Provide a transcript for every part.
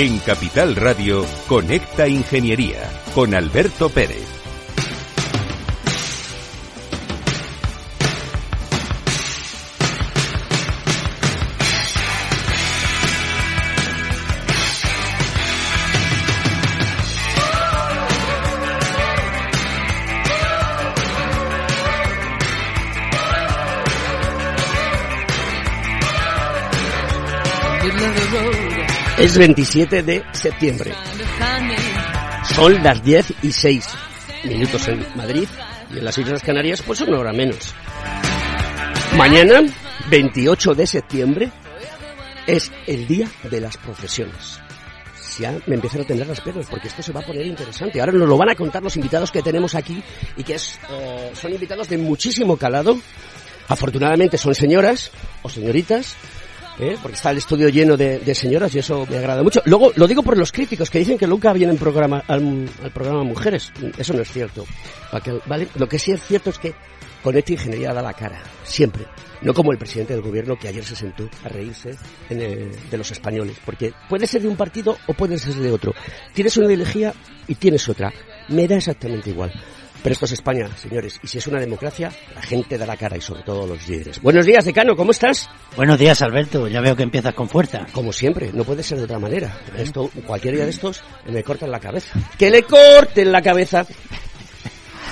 En Capital Radio, Conecta Ingeniería con Alberto Pérez. Es 27 de septiembre. Son las 10 y 6 minutos en Madrid y en las Islas Canarias pues una hora menos. Mañana, 28 de septiembre, es el día de las profesiones. Ya me empiezan a tener las pelos porque esto se va a poner interesante. Ahora nos lo van a contar los invitados que tenemos aquí y que eh, son invitados de muchísimo calado. Afortunadamente son señoras o señoritas ¿eh? porque está el estudio lleno de, señoras y eso me agrada mucho. Luego, lo digo por los críticos que dicen que nunca vienen programa, al, programa Mujeres. Eso no es cierto. ¿vale? Lo que sí es cierto es que con esta Ingeniería da la cara, siempre. No como el presidente del gobierno que ayer se sentó a reírse de los españoles, porque puede ser de un partido o puede ser de otro. Tienes una ideología y tienes otra. Me da exactamente igual. Pero esto es España, señores, y si es una democracia, la gente da la cara y sobre todo los líderes. Buenos días, decano, ¿cómo estás? Buenos días, Alberto, ya veo que empiezas con fuerza. Como siempre, no puede ser de otra manera. Esto, cualquier día de estos, me cortan la cabeza. ¡Que le corten la cabeza!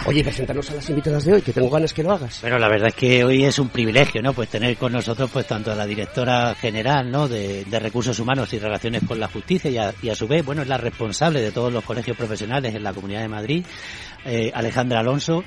Oye, preséntanos a las invitadas de hoy, que tengo ganas que lo hagas. Bueno, la verdad es que hoy es un privilegio, ¿no? Pues tener con nosotros, pues tanto a la directora general, ¿no? De, Recursos Humanos y Relaciones con la Justicia y a, su vez, bueno, es la responsable de todos los colegios profesionales en la Comunidad de Madrid, eh, Alejandra Alonso,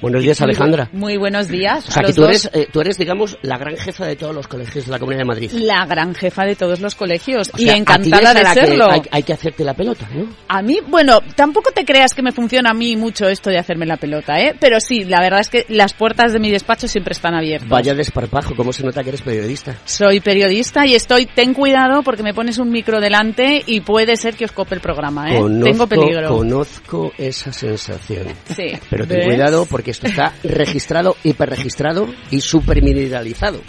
Buenos días, Alejandra. Muy buenos días. O sea, que tú eres, eh, tú eres, digamos, la gran jefa de todos los colegios de la Comunidad de Madrid. La gran jefa de todos los colegios. y encantada de serlo. Hay, que hacerte la pelota, ¿no? A mí, bueno, tampoco te creas que me funciona a mí mucho esto de hacerme la pelota, ¿eh? Pero sí, la verdad es que las puertas de mi despacho siempre están abiertas. Vaya desparpajo, ¿cómo se nota que eres periodista? Soy periodista y estoy, ten cuidado porque me pones un micro delante y puede ser que os cope el programa, ¿eh? Tengo peligro. Conozco esa sensación. Sí. Pero ten cuidado porque esto está registrado, hiperregistrado y supermineralizado.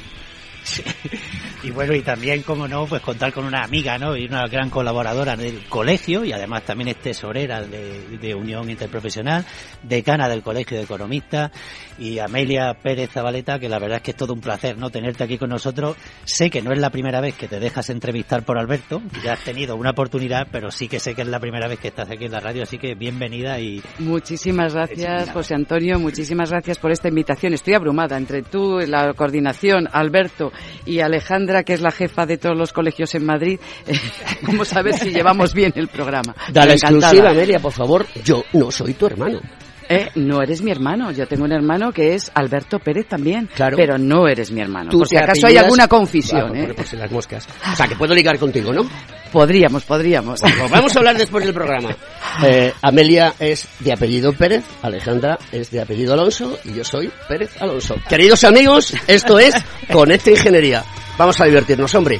Y bueno, y también, como no, pues contar con una amiga, ¿no? Y una gran colaboradora del colegio y además también es tesorera de, Unión Interprofesional, decana del Colegio de Economistas y Amelia Pérez Zabaleta, que la verdad es que es todo un placer, ¿no? Tenerte aquí con nosotros. Sé que no es la primera vez que te dejas entrevistar por Alberto, ya has tenido una oportunidad, pero sí que sé que es la primera vez que estás aquí en la radio, así que bienvenida y... Muchísimas gracias, José Antonio, muchísimas gracias por esta invitación. Estoy abrumada entre tú, la coordinación, Alberto y Alejandra que es la jefa de todos los colegios en Madrid. vamos a ver si llevamos bien el programa. Dale exclusiva, Amelia, por favor. Yo no soy tu hermano. Eh, no eres mi hermano. Yo tengo un hermano que es Alberto Pérez también. Claro. Pero no eres mi hermano. por si acaso hay alguna confusión. ¿eh? Por si las moscas. O sea, que puedo ligar contigo, ¿no? Podríamos, podríamos. vamos a hablar después del programa. Eh, Amelia es de apellido Pérez, Alejandra es de apellido Alonso y yo soy Pérez Alonso. Queridos amigos, esto es Conecta Ingeniería. Vamos a divertirnos, hombre.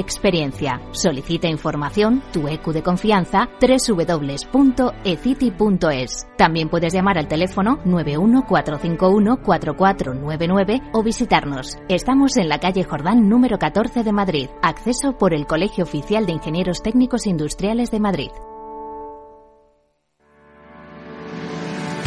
experiencia. Solicita información, tu EQ de confianza, www.ecity.es. También puedes llamar al teléfono 914514499 o visitarnos. Estamos en la calle Jordán número 14 de Madrid. Acceso por el Colegio Oficial de Ingenieros Técnicos Industriales de Madrid.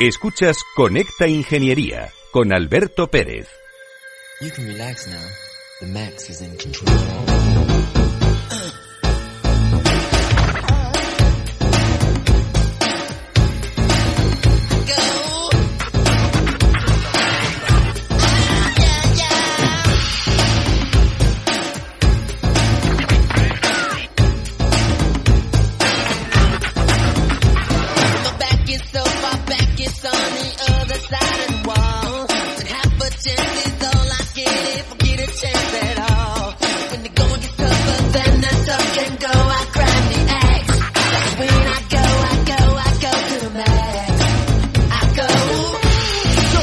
Escuchas Conecta Ingeniería con Alberto Pérez.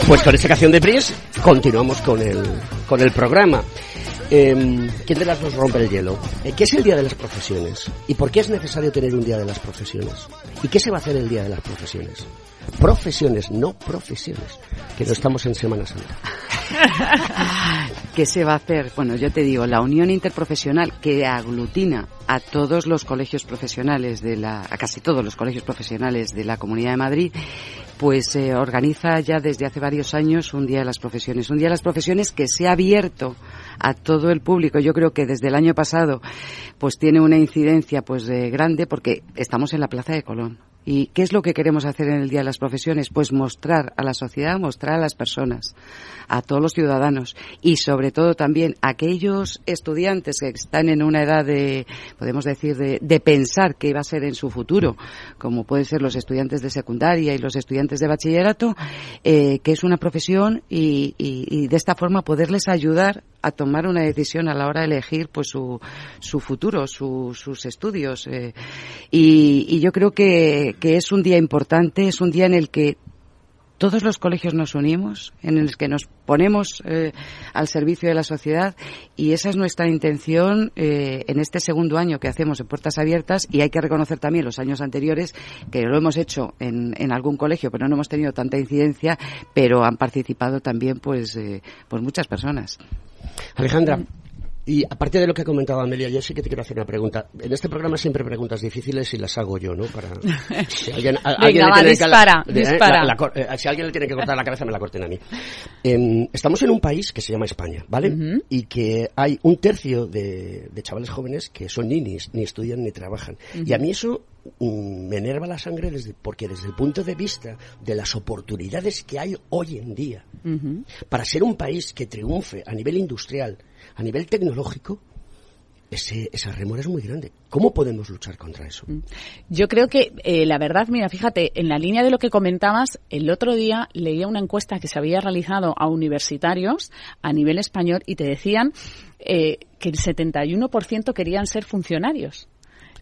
Pues con esta canción de Pris continuamos con el, con el programa. Eh, ¿Quién de las dos rompe el hielo? Eh, ¿Qué es el Día de las Profesiones? ¿Y por qué es necesario tener un Día de las Profesiones? ¿Y qué se va a hacer el Día de las Profesiones? Profesiones, no profesiones, que no estamos en Semana Santa. ¿Qué se va a hacer? Bueno, yo te digo, la Unión Interprofesional que aglutina a todos los colegios profesionales de la, a casi todos los colegios profesionales de la Comunidad de Madrid, pues eh, organiza ya desde hace varios años un Día de las Profesiones. Un Día de las Profesiones que se ha abierto a todo el público. Yo creo que desde el año pasado pues tiene una incidencia pues grande porque estamos en la Plaza de Colón. ¿Y qué es lo que queremos hacer en el Día de las Profesiones? Pues mostrar a la sociedad, mostrar a las personas, a todos los ciudadanos y sobre todo también a aquellos estudiantes que están en una edad de, podemos decir, de, de pensar qué va a ser en su futuro, como pueden ser los estudiantes de secundaria y los estudiantes de bachillerato, eh, que es una profesión y, de esta forma poderles ayudar a tomar una decisión a la hora de elegir pues su, su futuro, su, sus estudios. Eh, y, y, yo creo que, que es un día importante, es un día en el que todos los colegios nos unimos, en el que nos ponemos eh, al servicio de la sociedad y esa es nuestra intención eh, en este segundo año que hacemos en Puertas Abiertas y hay que reconocer también los años anteriores que lo hemos hecho en, algún colegio pero no hemos tenido tanta incidencia pero han participado también pues, eh, pues muchas personas. Alejandra, y aparte de lo que ha comentado Amelia, yo sí que te quiero hacer una pregunta. En este programa siempre preguntas difíciles y las hago yo, ¿no? Para si alguien, a, Venga, alguien va, dispara, que, dispara. La, la, eh, si alguien le tiene que cortar la cabeza, me la corten a mí. Eh, estamos en un país que se llama España, ¿vale? Uh -huh. Y que hay un tercio de, de, chavales jóvenes que son ninis, ni estudian ni trabajan. Uh -huh. Y a mí eso um, me enerva la sangre desde, porque desde el punto de vista de las oportunidades que hay hoy en día, uh -huh. para ser un país que triunfe a nivel industrial, a nivel tecnológico, ese, esa remora es muy grande. ¿Cómo podemos luchar contra eso? Yo creo que, eh, la verdad, mira, fíjate, en la línea de lo que comentabas, el otro día leía una encuesta que se había realizado a universitarios a nivel español y te decían eh, que el 71% querían ser funcionarios.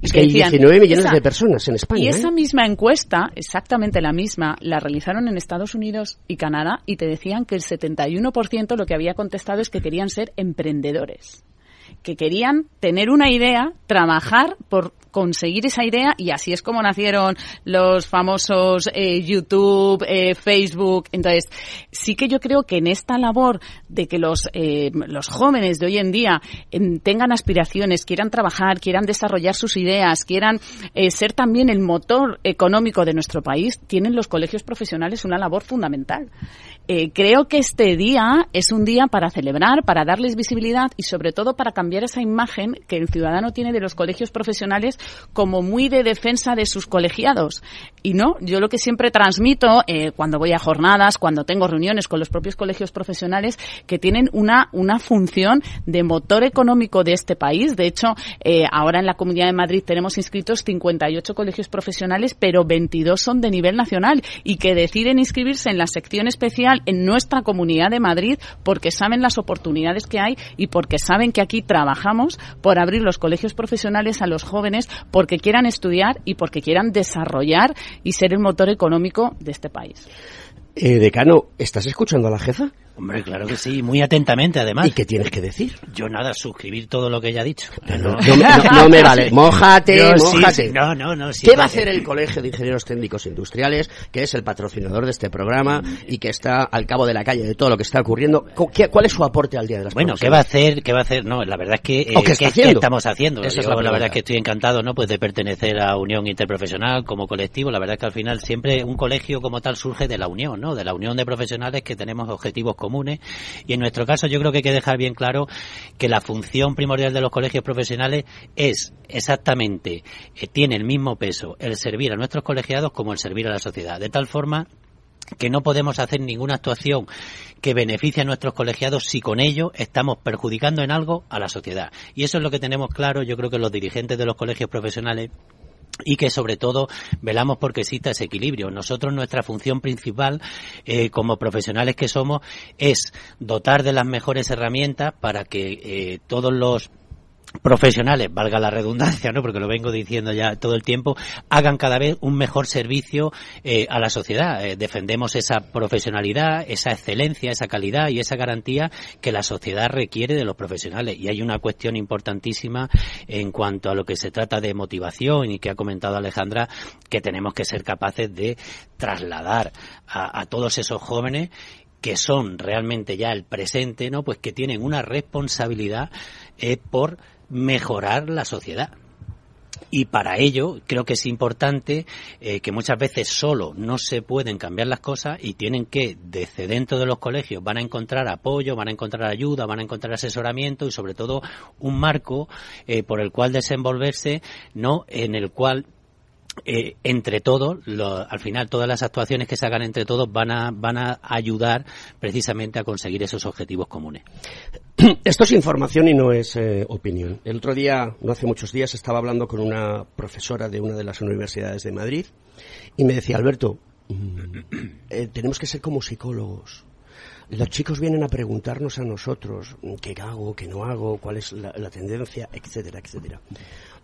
Es que hay decían, 19 millones esa, de personas en España. Y esa ¿eh? misma encuesta, exactamente la misma, la realizaron en Estados Unidos y Canadá y te decían que el 71% lo que había contestado es que querían ser emprendedores que querían tener una idea, trabajar por conseguir esa idea y así es como nacieron los famosos eh, YouTube, eh, Facebook. Entonces, sí que yo creo que en esta labor de que los, eh, los jóvenes de hoy en día tengan aspiraciones, quieran trabajar, quieran desarrollar sus ideas, quieran eh, ser también el motor económico de nuestro país, tienen los colegios profesionales una labor fundamental. Creo que este día es un día para celebrar, para darles visibilidad y sobre todo para cambiar esa imagen que el ciudadano tiene de los colegios profesionales como muy de defensa de sus colegiados. Y no, yo lo que siempre transmito eh, cuando voy a jornadas, cuando tengo reuniones con los propios colegios profesionales, que tienen una, una función de motor económico de este país. De hecho, eh, ahora en la Comunidad de Madrid tenemos inscritos 58 colegios profesionales, pero 22 son de nivel nacional y que deciden inscribirse en la sección especial en nuestra Comunidad de Madrid porque saben las oportunidades que hay y porque saben que aquí trabajamos por abrir los colegios profesionales a los jóvenes porque quieran estudiar y porque quieran desarrollar y ser el motor económico de este país. Eh, decano, ¿estás escuchando a la jefa? Hombre, claro que sí, muy atentamente además. ¿Y qué tienes que decir? Yo nada, suscribir todo lo que ella ha dicho. No, me vale. Mójate, mójate. no, no, no. ¿Qué va a hacer el Colegio de Ingenieros Técnicos Industriales, que es el patrocinador de este programa y que está al cabo de la calle de todo lo que está ocurriendo? ¿Cuál es su aporte al día de las Bueno, ¿qué va a hacer? ¿Qué va a hacer? No, la verdad es que... Eh, ¿qué, estamos haciendo? Yo, la, la, verdad es que estoy encantado, ¿no? Pues de pertenecer a Unión Interprofesional como colectivo. La verdad es que al final siempre un colegio como tal surge de la unión, ¿no? De la unión de profesionales que tenemos objetivos y en nuestro caso yo creo que hay que dejar bien claro que la función primordial de los colegios profesionales es exactamente, eh, tiene el mismo peso el servir a nuestros colegiados como el servir a la sociedad. De tal forma que no podemos hacer ninguna actuación que beneficie a nuestros colegiados si con ello estamos perjudicando en algo a la sociedad. Y eso es lo que tenemos claro, yo creo que los dirigentes de los colegios profesionales y que sobre todo velamos porque exista ese equilibrio. Nosotros nuestra función principal eh, como profesionales que somos es dotar de las mejores herramientas para que eh, todos los profesionales, valga la redundancia, ¿no? porque lo vengo diciendo ya todo el tiempo, hagan cada vez un mejor servicio eh, a la sociedad. Eh, defendemos esa profesionalidad, esa excelencia, esa calidad y esa garantía que la sociedad requiere de los profesionales. Y hay una cuestión importantísima en cuanto a lo que se trata de motivación y que ha comentado Alejandra, que tenemos que ser capaces de trasladar a, a todos esos jóvenes que son realmente ya el presente, ¿no? Pues que tienen una responsabilidad eh, por mejorar la sociedad. Y para ello creo que es importante eh, que muchas veces solo no se pueden cambiar las cosas y tienen que, desde dentro de los colegios, van a encontrar apoyo, van a encontrar ayuda, van a encontrar asesoramiento y sobre todo un marco eh, por el cual desenvolverse, no en el cual eh, entre todos, al final todas las actuaciones que se hagan entre todos van a, van a ayudar precisamente a conseguir esos objetivos comunes. Esto es información y no es eh, opinión. El otro día, no hace muchos días, estaba hablando con una profesora de una de las universidades de Madrid y me decía, Alberto, mm, eh, tenemos que ser como psicólogos. Los chicos vienen a preguntarnos a nosotros qué hago, qué no hago, cuál es la, tendencia, etcétera, etcétera.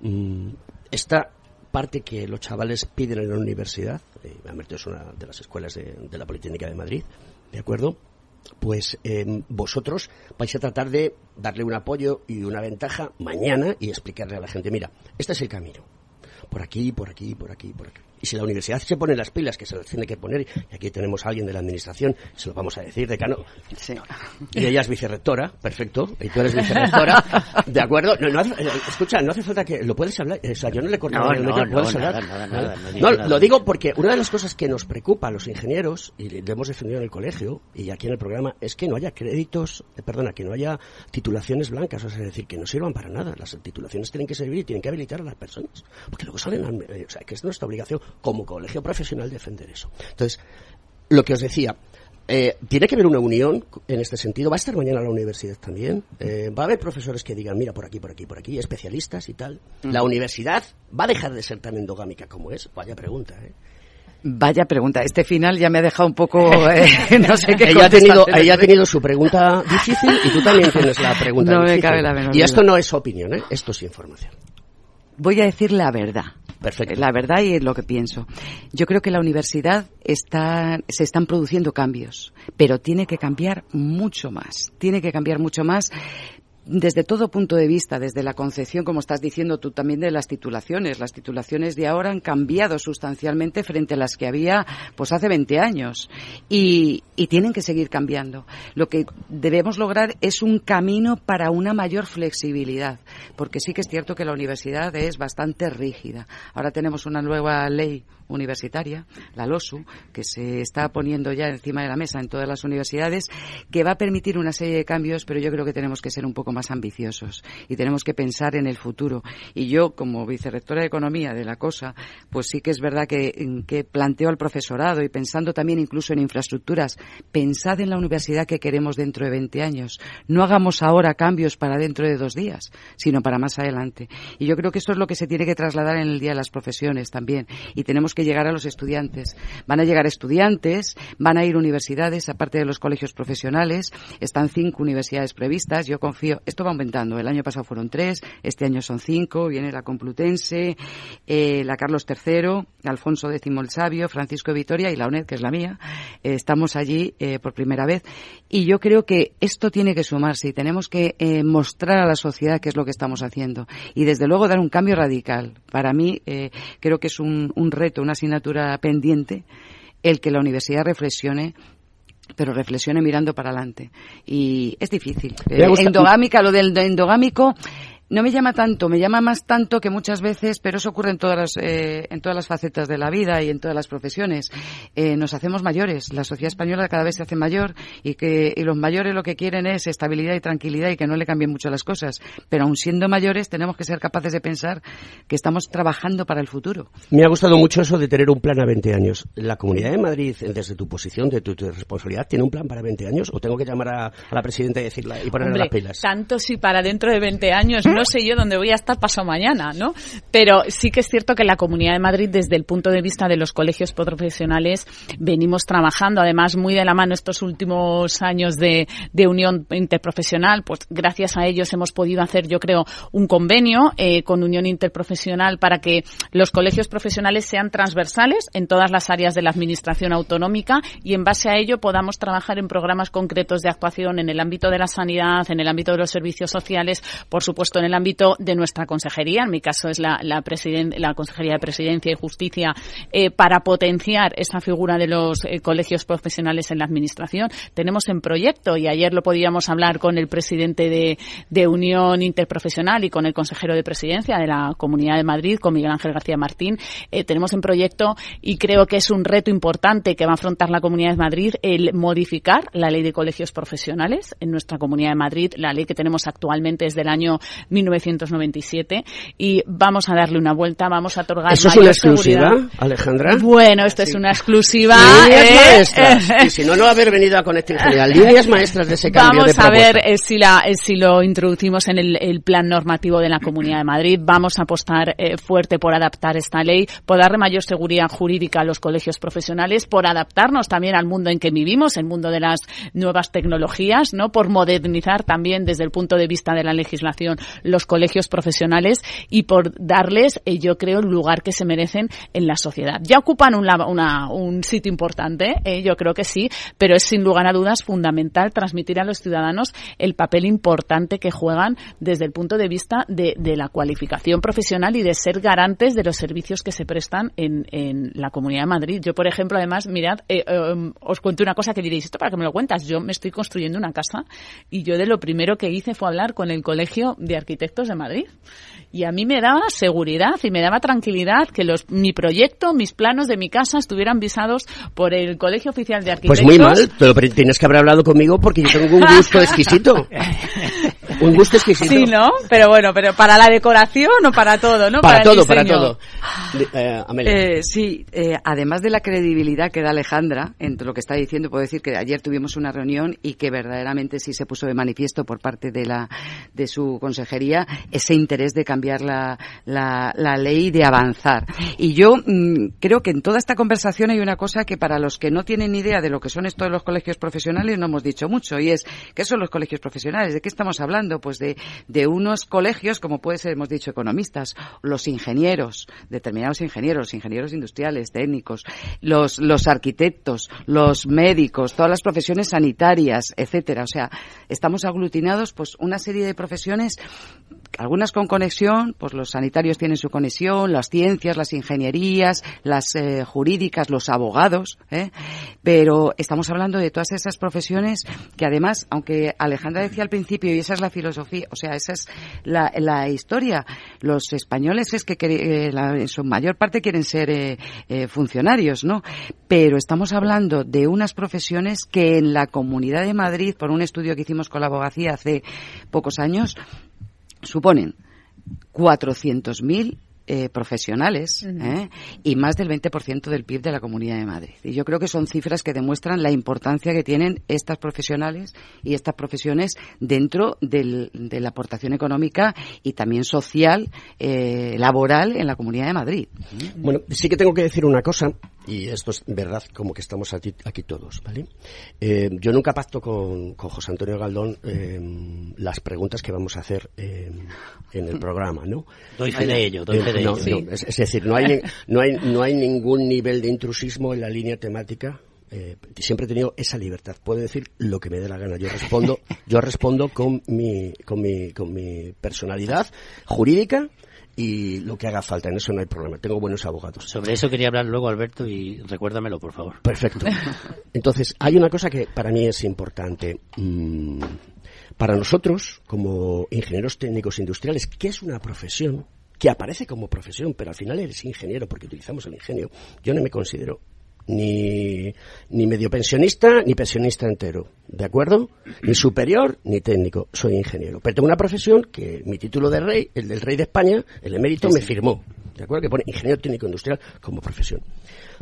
Mm, esta parte que los chavales piden en la universidad, eh, es una de las escuelas de, la Politécnica de Madrid, ¿de acuerdo? Pues eh, vosotros vais a tratar de darle un apoyo y una ventaja mañana y explicarle a la gente, mira, este es el camino. Por aquí, por aquí, por aquí, por aquí. Y si la universidad se pone las pilas, que se las tiene que poner, y aquí tenemos a alguien de la administración, se lo vamos a decir, decano. Sí. Y ella es vicerrectora, perfecto, y tú eres vicerrectora, ¿de acuerdo? No, no escucha, no hace falta que lo puedes hablar, o sea, yo no le corto no, no, no, hablar. Nada, nada, no, lo digo porque una de las cosas que nos preocupa a los ingenieros, y lo hemos defendido en el colegio y aquí en el programa, es que no haya créditos, eh, perdona, que no haya titulaciones blancas, o sea, es decir, que no sirvan para nada. Las titulaciones tienen que servir y tienen que habilitar a las personas, porque luego salen, o sea, que es nuestra obligación como colegio profesional defender eso. Entonces, lo que os decía, eh, tiene que haber una unión en este sentido. Va a estar mañana la universidad también. Eh, va a haber profesores que digan, mira, por aquí, por aquí, por aquí, especialistas y tal. La universidad va a dejar de ser tan endogámica como es. Vaya pregunta, ¿eh? Vaya pregunta. Este final ya me ha dejado un poco, no sé qué ella ha tenido, ella ha tenido su pregunta difícil y tú también tienes la pregunta no difícil. Me cabe la menor y esto no es opinión, ¿eh? Esto es información. Voy a decir la verdad. Perfecto. La verdad y lo que pienso. Yo creo que la universidad está, se están produciendo cambios, pero tiene que cambiar mucho más. Tiene que cambiar mucho más desde todo punto de vista, desde la concepción, como estás diciendo tú también, de las titulaciones. Las titulaciones de ahora han cambiado sustancialmente frente a las que había pues hace 20 años y, y tienen que seguir cambiando. Lo que debemos lograr es un camino para una mayor flexibilidad, porque sí que es cierto que la universidad es bastante rígida. Ahora tenemos una nueva ley universitaria, la LOSU, que se está poniendo ya encima de la mesa en todas las universidades, que va a permitir una serie de cambios, pero yo creo que tenemos que ser un poco más ambiciosos y tenemos que pensar en el futuro. Y yo, como vicerrectora de Economía de la COSA, pues sí que es verdad que, planteo al profesorado y pensando también incluso en infraestructuras, pensad en la universidad que queremos dentro de 20 años. No hagamos ahora cambios para dentro de dos días, sino para más adelante. Y yo creo que esto es lo que se tiene que trasladar en el Día de las Profesiones también. Y tenemos que llegar a los estudiantes. Van a llegar estudiantes, van a ir universidades, aparte de los colegios profesionales. Están cinco universidades previstas. Yo confío esto va aumentando. El año pasado fueron tres, este año son cinco, viene la Complutense, eh, la Carlos III, Alfonso X el Sabio, Francisco de Vitoria y la UNED, que es la mía. Eh, estamos allí eh, por primera vez. Y yo creo que esto tiene que sumarse y tenemos que mostrar a la sociedad qué es lo que estamos haciendo. Y desde luego dar un cambio radical. Para mí creo que es un, un reto, una asignatura pendiente el que la universidad reflexione pero reflexione mirando para adelante. Y es difícil. endogámica, lo del endogámico no me llama tanto, me llama más tanto que muchas veces, pero eso ocurre en todas las, eh, en todas las facetas de la vida y en todas las profesiones. Eh, nos hacemos mayores, la sociedad española cada vez se hace mayor y que y los mayores lo que quieren es estabilidad y tranquilidad y que no le cambien mucho las cosas. Pero aun siendo mayores tenemos que ser capaces de pensar que estamos trabajando para el futuro. Me ha gustado mucho eso de tener un plan a 20 años. ¿La Comunidad de Madrid, desde tu posición, de tu, responsabilidad, tiene un plan para 20 años o tengo que llamar a, la presidenta y decirle y ponerle las pilas? Tanto si para dentro de 20 años no no sé yo dónde voy a estar pasado mañana, ¿no? Pero sí que es cierto que la Comunidad de Madrid, desde el punto de vista de los colegios profesionales, venimos trabajando, además, muy de la mano estos últimos años de, unión interprofesional, pues gracias a ellos hemos podido hacer, yo creo, un convenio eh, con Unión Interprofesional para que los colegios profesionales sean transversales en todas las áreas de la administración autonómica y en base a ello podamos trabajar en programas concretos de actuación en el ámbito de la sanidad, en el ámbito de los servicios sociales, por supuesto en el ámbito de nuestra consejería, en mi caso es la, Consejería de Presidencia y Justicia, eh, para potenciar esa figura de los eh, colegios profesionales en la Administración. Tenemos en proyecto, y ayer lo podíamos hablar con el presidente de, de Unión Interprofesional y con el consejero de Presidencia de la Comunidad de Madrid, con Miguel Ángel García Martín, eh, tenemos en proyecto, y creo que es un reto importante que va a afrontar la Comunidad de Madrid, el modificar la ley de colegios profesionales en nuestra Comunidad de Madrid. La ley que tenemos actualmente es del año 1997 y vamos a darle una vuelta, vamos a otorgar ¿Eso es una exclusiva, Alejandra? Bueno, esto es una exclusiva. Líneas ¿eh? maestras. y si no, no haber venido a Conecta General. Líneas maestras de ese cambio Vamos a ver eh, si, la, eh, si lo introducimos en el, plan normativo de la Comunidad de Madrid. Vamos a apostar fuerte por adaptar esta ley, por darle mayor seguridad jurídica a los colegios profesionales, por adaptarnos también al mundo en que vivimos, el mundo de las nuevas tecnologías, ¿no? Por modernizar también desde el punto de vista de la legislación los colegios profesionales y por darles, eh, yo creo, el lugar que se merecen en la sociedad. Ya ocupan un, un sitio importante, eh, yo creo que sí, pero es sin lugar a dudas fundamental transmitir a los ciudadanos el papel importante que juegan desde el punto de vista de, la cualificación profesional y de ser garantes de los servicios que se prestan en, la Comunidad de Madrid. Yo, por ejemplo, además, mirad, eh, os cuento una cosa que diréis, esto para que me lo cuentas, yo me estoy construyendo una casa y yo de lo primero que hice fue hablar con el Colegio de Arquitectos de Madrid. Y a mí me daba seguridad y me daba tranquilidad que los, mi proyecto, mis planos de mi casa estuvieran visados por el Colegio Oficial de Arquitectos. Pues muy mal, pero tienes que haber hablado conmigo porque yo tengo un gusto exquisito. un gusto exquisito. Sí, ¿no? Pero bueno, pero para la decoración o para todo, ¿no? Para, todo, para todo. Eh, eh, sí, eh, además de la credibilidad que da Alejandra entre lo que está diciendo, puedo decir que ayer tuvimos una reunión y que verdaderamente sí se puso de manifiesto por parte de la de su consejería ese interés de cambiar la, la, la ley, de avanzar. Y yo mm, creo que en toda esta conversación hay una cosa que para los que no tienen idea de lo que son estos los colegios profesionales no hemos dicho mucho y es ¿qué son los colegios profesionales? ¿De qué estamos hablando? Pues de, de unos colegios, como puede ser, hemos dicho, economistas, los ingenieros, determinados ingenieros, ingenieros industriales, técnicos, los, los arquitectos, los médicos, todas las profesiones sanitarias, etcétera. O sea, estamos aglutinados, pues, una serie de profesiones algunas con conexión, pues los sanitarios tienen su conexión, las ciencias, las ingenierías, las eh, jurídicas, los abogados, ¿eh? pero estamos hablando de todas esas profesiones que además, aunque Alejandra decía al principio, y esa es la filosofía, o sea, esa es la, la historia, los españoles es que eh, en su mayor parte quieren ser eh, funcionarios, ¿no? Pero estamos hablando de unas profesiones que en la Comunidad de Madrid, por un estudio que hicimos con la abogacía hace pocos años, suponen 400.000 eh, profesionales ¿eh? y más del 20% del PIB de la Comunidad de Madrid. Y yo creo que son cifras que demuestran la importancia que tienen estas profesionales y estas profesiones dentro de la aportación económica y también social, eh, laboral en la Comunidad de Madrid. Bueno, sí que tengo que decir una cosa y esto es verdad como que estamos aquí, todos, ¿vale? Eh, yo nunca pacto con, con José Antonio Galdón eh, las preguntas que vamos a hacer eh, en el programa, ¿no? Doy fe de ello, doy fe de ello. es, decir, no hay, no, hay, no hay ningún nivel de intrusismo en la línea temática siempre he tenido esa libertad. Puedo decir lo que me dé la gana. Yo respondo, yo respondo con mi, con mi, con mi personalidad jurídica y lo que haga falta, en eso no hay problema. Tengo buenos abogados. Sobre eso quería hablar luego, Alberto, y recuérdamelo, por favor. Perfecto. Entonces, hay una cosa que para mí es importante. Mm, para nosotros, como ingenieros técnicos industriales, que es una profesión que aparece como profesión, pero al final eres ingeniero porque utilizamos el ingenio, yo no me considero ni, ni medio pensionista ni pensionista entero, ¿de acuerdo? Ni superior ni técnico, soy ingeniero. Pero tengo una profesión que mi título de rey, el del rey de España, el emérito, me firmó, ¿de acuerdo? Que pone ingeniero técnico industrial como profesión.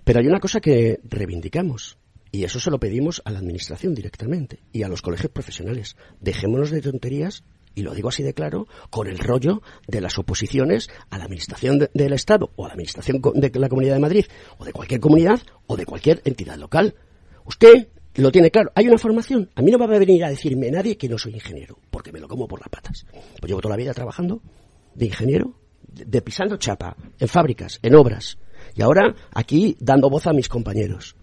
Pero hay una cosa que reivindicamos, y eso se lo pedimos a la administración directamente y a los colegios profesionales. Dejémonos de tonterías y lo digo así de claro, con el rollo de las oposiciones a la Administración del Estado o a la Administración de la Comunidad de Madrid o de cualquier comunidad o de cualquier entidad local. Usted lo tiene claro. Hay una formación. A mí no va a venir a decirme nadie que no soy ingeniero, porque me lo como por las patas. Pues llevo toda la vida trabajando de ingeniero, de, pisando chapa, en fábricas, en obras. Y ahora aquí dando voz a mis compañeros.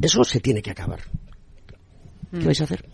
Eso se tiene que acabar. ¿Qué vais a hacer?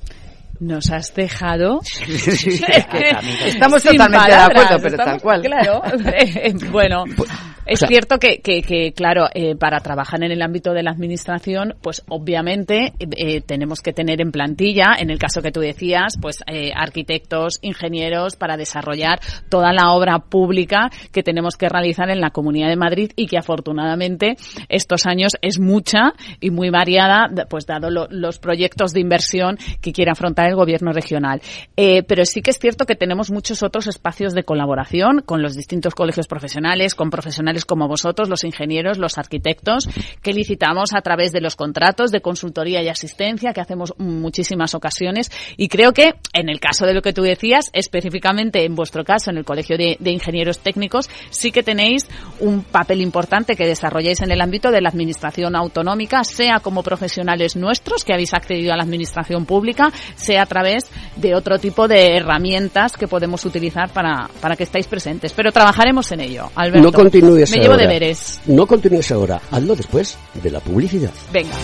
Nos has dejado. Estamos totalmente de acuerdo, pero tal cual. Claro. bueno, pues, es cierto que, que, claro, eh, para trabajar en el ámbito de la administración, pues obviamente eh, tenemos que tener en plantilla, en el caso que tú decías, pues eh, arquitectos, ingenieros, para desarrollar toda la obra pública que tenemos que realizar en la Comunidad de Madrid y que afortunadamente estos años es mucha y muy variada, pues dado los proyectos de inversión que quiere afrontar el gobierno regional. pero sí que es cierto que tenemos muchos otros espacios de colaboración con los distintos colegios profesionales, con profesionales como vosotros, los ingenieros, los arquitectos, que licitamos a través de los contratos de consultoría y asistencia que hacemos muchísimas ocasiones. Y creo que en el caso de lo que tú decías, específicamente en vuestro caso, en el Colegio de, Ingenieros Técnicos, sí que tenéis un papel importante que desarrolláis en el ámbito de la administración autonómica, sea como profesionales nuestros que habéis accedido a la administración pública, sea a través de otro tipo de herramientas que podemos utilizar para, para que estéis presentes. Pero trabajaremos en ello. Alberto. No continúe me llevo deberes. No continúes ahora, hazlo después de la publicidad. Venga.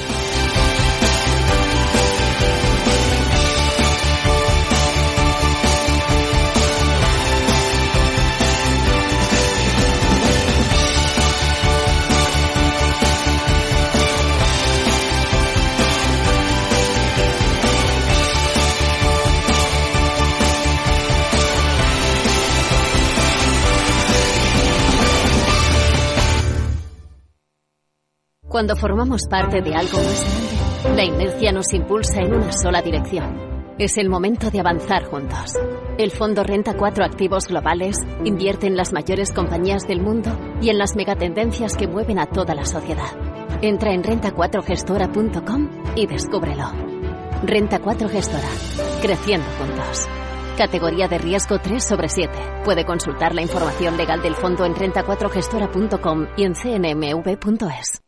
Cuando formamos parte de algo más grande, la inercia nos impulsa en una sola dirección. Es el momento de avanzar juntos. El fondo Renta 4 Activos Globales invierte en las mayores compañías del mundo y en las megatendencias que mueven a toda la sociedad. Entra en renta4gestora.com y descúbrelo. Renta 4 Gestora. Creciendo juntos. Categoría de riesgo 3 sobre 7. Puede consultar la información legal del fondo en renta4gestora.com y en cnmv.es.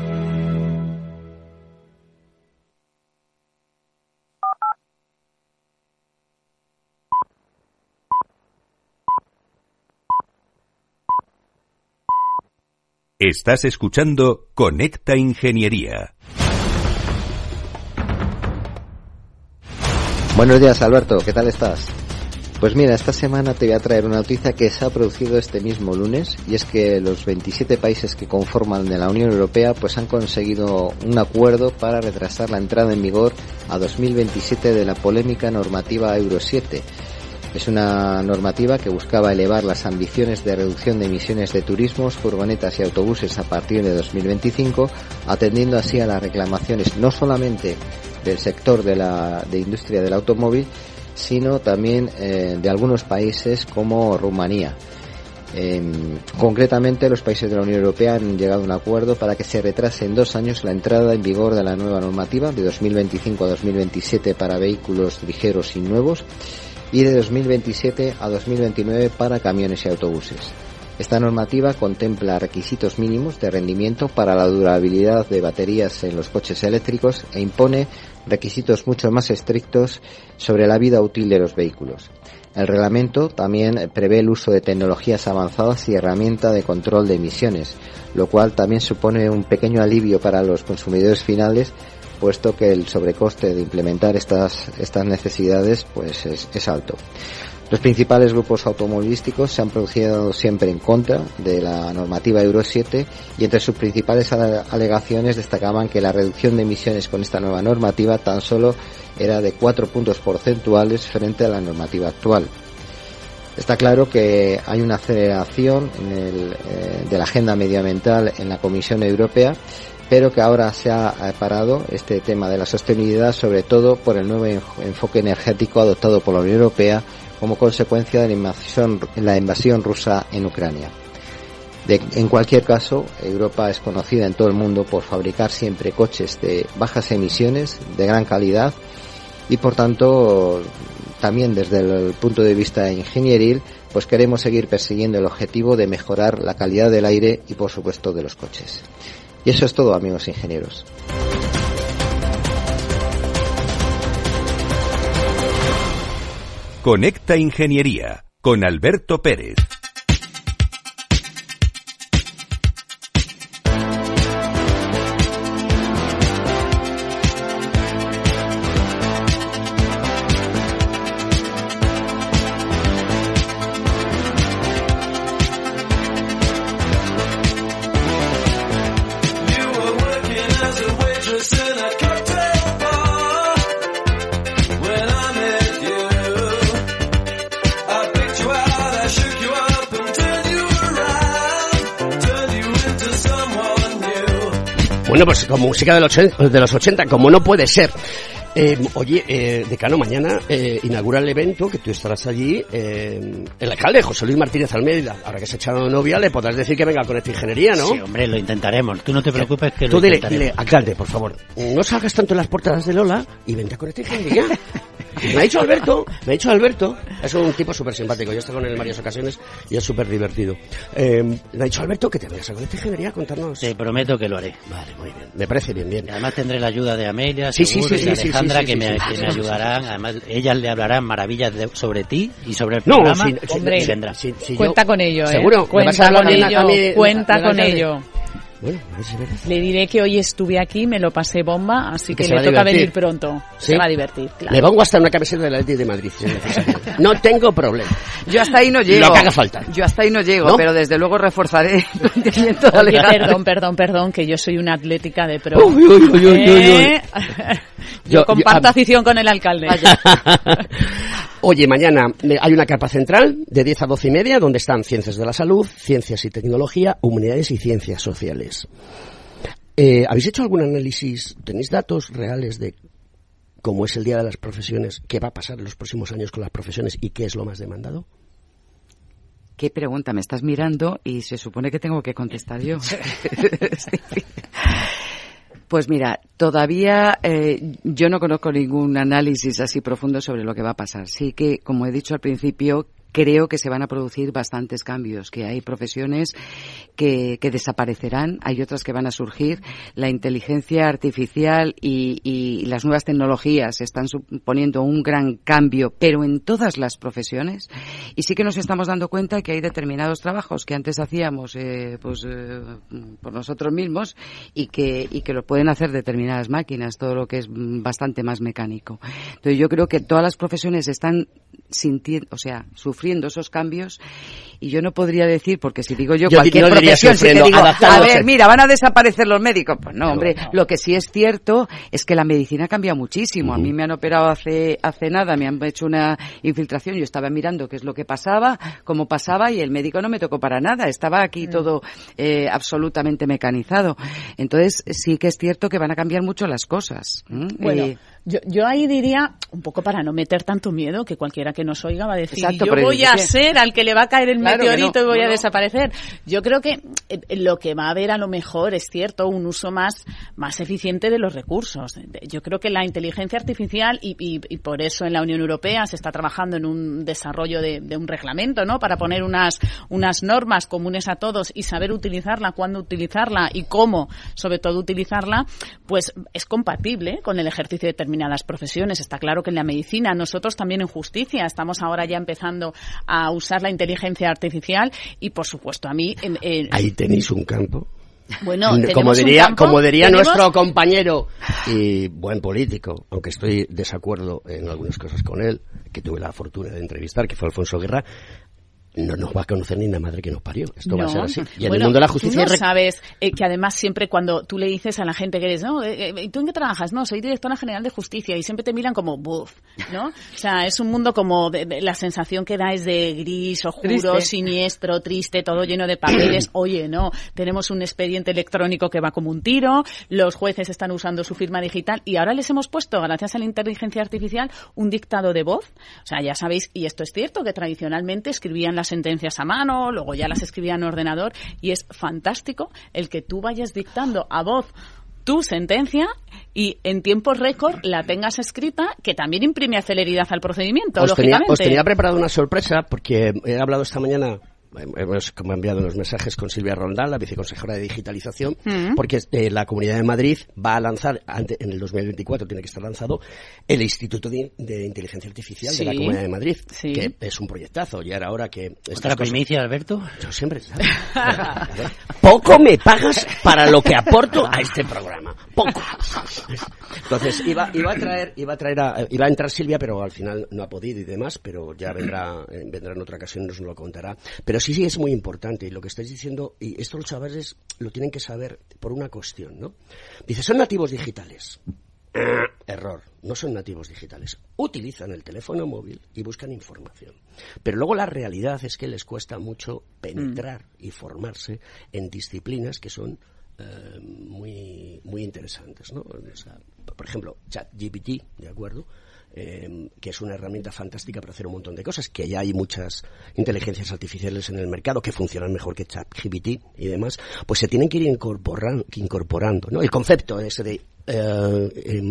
Estás escuchando Conecta Ingeniería. Buenos días Alberto, ¿qué tal estás? Pues mira, esta semana te voy a traer una noticia que se ha producido este mismo lunes y es que los 27 países que conforman de la Unión Europea pues han conseguido un acuerdo para retrasar la entrada en vigor a 2027 de la polémica normativa Euro 7 es una normativa que buscaba elevar las ambiciones de reducción de emisiones de turismos, furgonetas y autobuses a partir de 2025, atendiendo así a las reclamaciones no solamente del sector de la de industria del automóvil, sino también eh, de algunos países como Rumanía. Em, concretamente, los países de la Unión Europea han llegado a un acuerdo para que se retrase en dos años la entrada en vigor de la nueva normativa de 2025 a 2027 para vehículos ligeros y nuevos y de 2027 a 2029 para camiones y autobuses. Esta normativa contempla requisitos mínimos de rendimiento para la durabilidad de baterías en los coches eléctricos e impone requisitos mucho más estrictos sobre la vida útil de los vehículos. El reglamento también prevé el uso de tecnologías avanzadas y herramientas de control de emisiones, lo cual también supone un pequeño alivio para los consumidores finales, puesto que el sobrecoste de implementar estas, estas necesidades pues es, alto. Los principales grupos automovilísticos se han producido siempre en contra de la normativa Euro 7 y entre sus principales alegaciones destacaban que la reducción de emisiones con esta nueva normativa tan solo era de 4 puntos porcentuales frente a la normativa actual. Está claro que hay una aceleración en el, eh, de la agenda medioambiental en la Comisión Europea, pero que ahora se ha parado este tema de la sostenibilidad, sobre todo por el nuevo enfoque energético adoptado por la Unión Europea como consecuencia de la invasión, la invasión rusa en Ucrania. en cualquier caso, Europa es conocida en todo el mundo por fabricar siempre coches de bajas emisiones, de gran calidad y por tanto también desde el punto de vista ingenieril pues queremos seguir persiguiendo el objetivo de mejorar la calidad del aire y por supuesto de los coches. Y eso es todo amigos ingenieros. Conecta Ingeniería con Alberto Pérez. Música de los, 80, de los 80, como no puede ser. Eh, oye, eh, decano, mañana eh, inaugura el evento, que tú estarás allí, eh, el alcalde José Luis Martínez Almeida. Ahora que se ha echado novia, le podrás decir que venga con esta ingeniería, ¿no? Sí, hombre, lo intentaremos. Tú no te preocupes que tú lo dile, intentaremos. dile, alcalde, por favor, no salgas tanto en las portadas de Lola y vente con esta ingeniería. Me ha dicho Alberto, me ha dicho Alberto, es un tipo súper simpático, yo he estado con él en varias ocasiones y es súper divertido. Eh, me ha dicho Alberto que te vayas a con esta ingeniería a contarnos. Te prometo que lo haré. Vale, muy bien. Me parece bien, bien. Y además tendré la ayuda de Amelia, Sí, sí, seguro, sí, y de sí, sí, Alejandra, sí, que, sí, me, sí, que sí, me sí, ayudarán. Además, ellas le hablarán maravillas de- sobre ti y sobre el No, programa. si- si- Hombre, si- vendrá. si- si Cuenta yo- con ello, ¿eh? ¿Seguro? ¿Me vas a Cuenta con ello. Cuenta con ello. Bueno, a ver si es verdad. Le diré que hoy estuve aquí, me lo pasé bomba, así Que que, se va le toca venir pronto. ¿Sí? Se va a divertir, claro. Me pongo hasta una camiseta del Atlético de Madrid. si no tengo problema. Yo hasta ahí no llego. Lo que haga falta. Yo hasta ahí no llego, ¿No? pero desde luego reforzaré el planteamiento de Oye, perdón, perdón, perdón, que yo soy una atlética de pro. Uy, uy, uy, uy, uy, uy. ¿Eh? yo, Yo- comparto yo- afición con el alcalde. Oye, mañana eh, hay una carpa central de 10 a 12 y media donde están ciencias de la salud, ciencias y tecnología, humanidades y ciencias sociales. Eh, ¿Habéis hecho algún análisis? ¿Tenéis datos reales de cómo es el Día de las Profesiones? ¿Qué va a pasar en los próximos años con las profesiones y qué es lo más demandado? ¿Qué pregunta? Me estás mirando y se supone que tengo que contestar yo. Sí. Pues mira, todavía eh, yo no conozco ningún análisis así profundo sobre lo que va a pasar. Sí que, como he dicho al principio, creo que se van a producir bastantes cambios, que hay profesiones que, que desaparecerán, hay otras que van a surgir. La inteligencia artificial y, las nuevas tecnologías están suponiendo un gran cambio, pero en todas las profesiones. Y sí que nos estamos dando cuenta que hay determinados trabajos que antes hacíamos eh, pues, eh, por nosotros mismos y que, y que lo pueden hacer determinadas máquinas, todo lo que es bastante más mecánico. Entonces yo creo que todas las profesiones están sintiendo, o sea, sufriendo esos cambios y yo no podría decir, porque si digo yo, cualquier profesión, si te digo, a ver, mira, van a desaparecer los médicos, pues no, hombre, lo que sí es cierto es que la medicina cambia muchísimo. A mí me han operado hace, hace nada, me han hecho una infiltración, yo estaba mirando qué es lo que pasaba, cómo pasaba y el médico no me tocó para nada, estaba aquí todo eh, absolutamente mecanizado. Entonces sí que es cierto que van a cambiar mucho las cosas. Bueno, eh, yo, yo ahí diría, un poco para no meter tanto miedo, que cualquiera que nos oiga va a decir, yo voy a ser al que le va a caer el meteorito y voy a desaparecer. Yo creo que eh, lo que va a haber a lo mejor es cierto, un uso más, más eficiente de los recursos. Yo creo que la inteligencia artificial, y, y, por eso en la Unión Europea se está trabajando en un desarrollo de, de, un reglamento, ¿no? Para poner unas, unas normas comunes a todos y saber utilizarla, cuándo utilizarla y cómo, sobre todo, utilizarla, pues es compatible con el ejercicio de determinadas profesiones. Está claro que en la medicina, nosotros también en justicia, estamos ahora ya empezando a usar la inteligencia artificial y, por supuesto, a mí... Ahí tenéis un campo. Bueno, como diría, como diría nuestro compañero y buen político, aunque estoy desacuerdo en algunas cosas con él, que tuve la fortuna de entrevistar, que fue Alfonso Guerra, no nos va a conocer ni la madre que nos parió. Esto va a ser así. Y en el mundo de la justicia... Tú no sabes eh, que además siempre cuando tú le dices a la gente que eres, no, eh, eh, ¿y tú en qué trabajas? No, soy directora general de justicia y siempre te miran como, buf, ¿no? O sea, es un mundo como, de, la sensación que da es de gris, oscuro, siniestro, triste, todo lleno de papeles. Oye, no, tenemos un expediente electrónico que va como un tiro, los jueces están usando su firma digital y ahora les hemos puesto, gracias a la inteligencia artificial, un dictado de voz. O sea, ya sabéis, y esto es cierto, que tradicionalmente escribían las sentencias a mano, luego ya las escribía en ordenador y es fantástico el que tú vayas dictando a voz tu sentencia y en tiempo récord la tengas escrita, que también imprime celeridad al procedimiento, os os tenía preparado una sorpresa porque he hablado esta mañana hemos enviado unos mensajes con Silvia Rondal, la viceconsejera de digitalización, mm. porque eh, la Comunidad de Madrid va a lanzar, en el 2024 tiene que estar lanzado, el Instituto de, Inteligencia Artificial de la Comunidad de Madrid, que es un proyectazo. Y ahora que... ¿Está la primicia, Alberto? Yo siempre... Poco me pagas para lo que aporto a este programa. Poco. Entonces, iba, iba a traer, iba a traer iba a entrar Silvia, pero al final no ha podido y demás, pero ya vendrá, eh, vendrá en otra ocasión y nos lo contará. Pero sí, sí, es muy importante. Y lo que estáis diciendo, y esto los chavales lo tienen que saber por una cuestión, ¿no? Dice, son nativos digitales. Error, no son nativos digitales. Utilizan el teléfono móvil y buscan información. Pero luego la realidad es que les cuesta mucho penetrar y formarse en disciplinas que son eh, muy, muy interesantes, ¿no? por ejemplo, ChatGPT, ¿de acuerdo? Em, que es una herramienta fantástica para hacer un montón de cosas, que ya hay muchas inteligencias artificiales en el mercado que funcionan mejor que ChatGPT y demás, pues se tienen que ir incorporando, incorporando ¿no? El concepto ese de eh,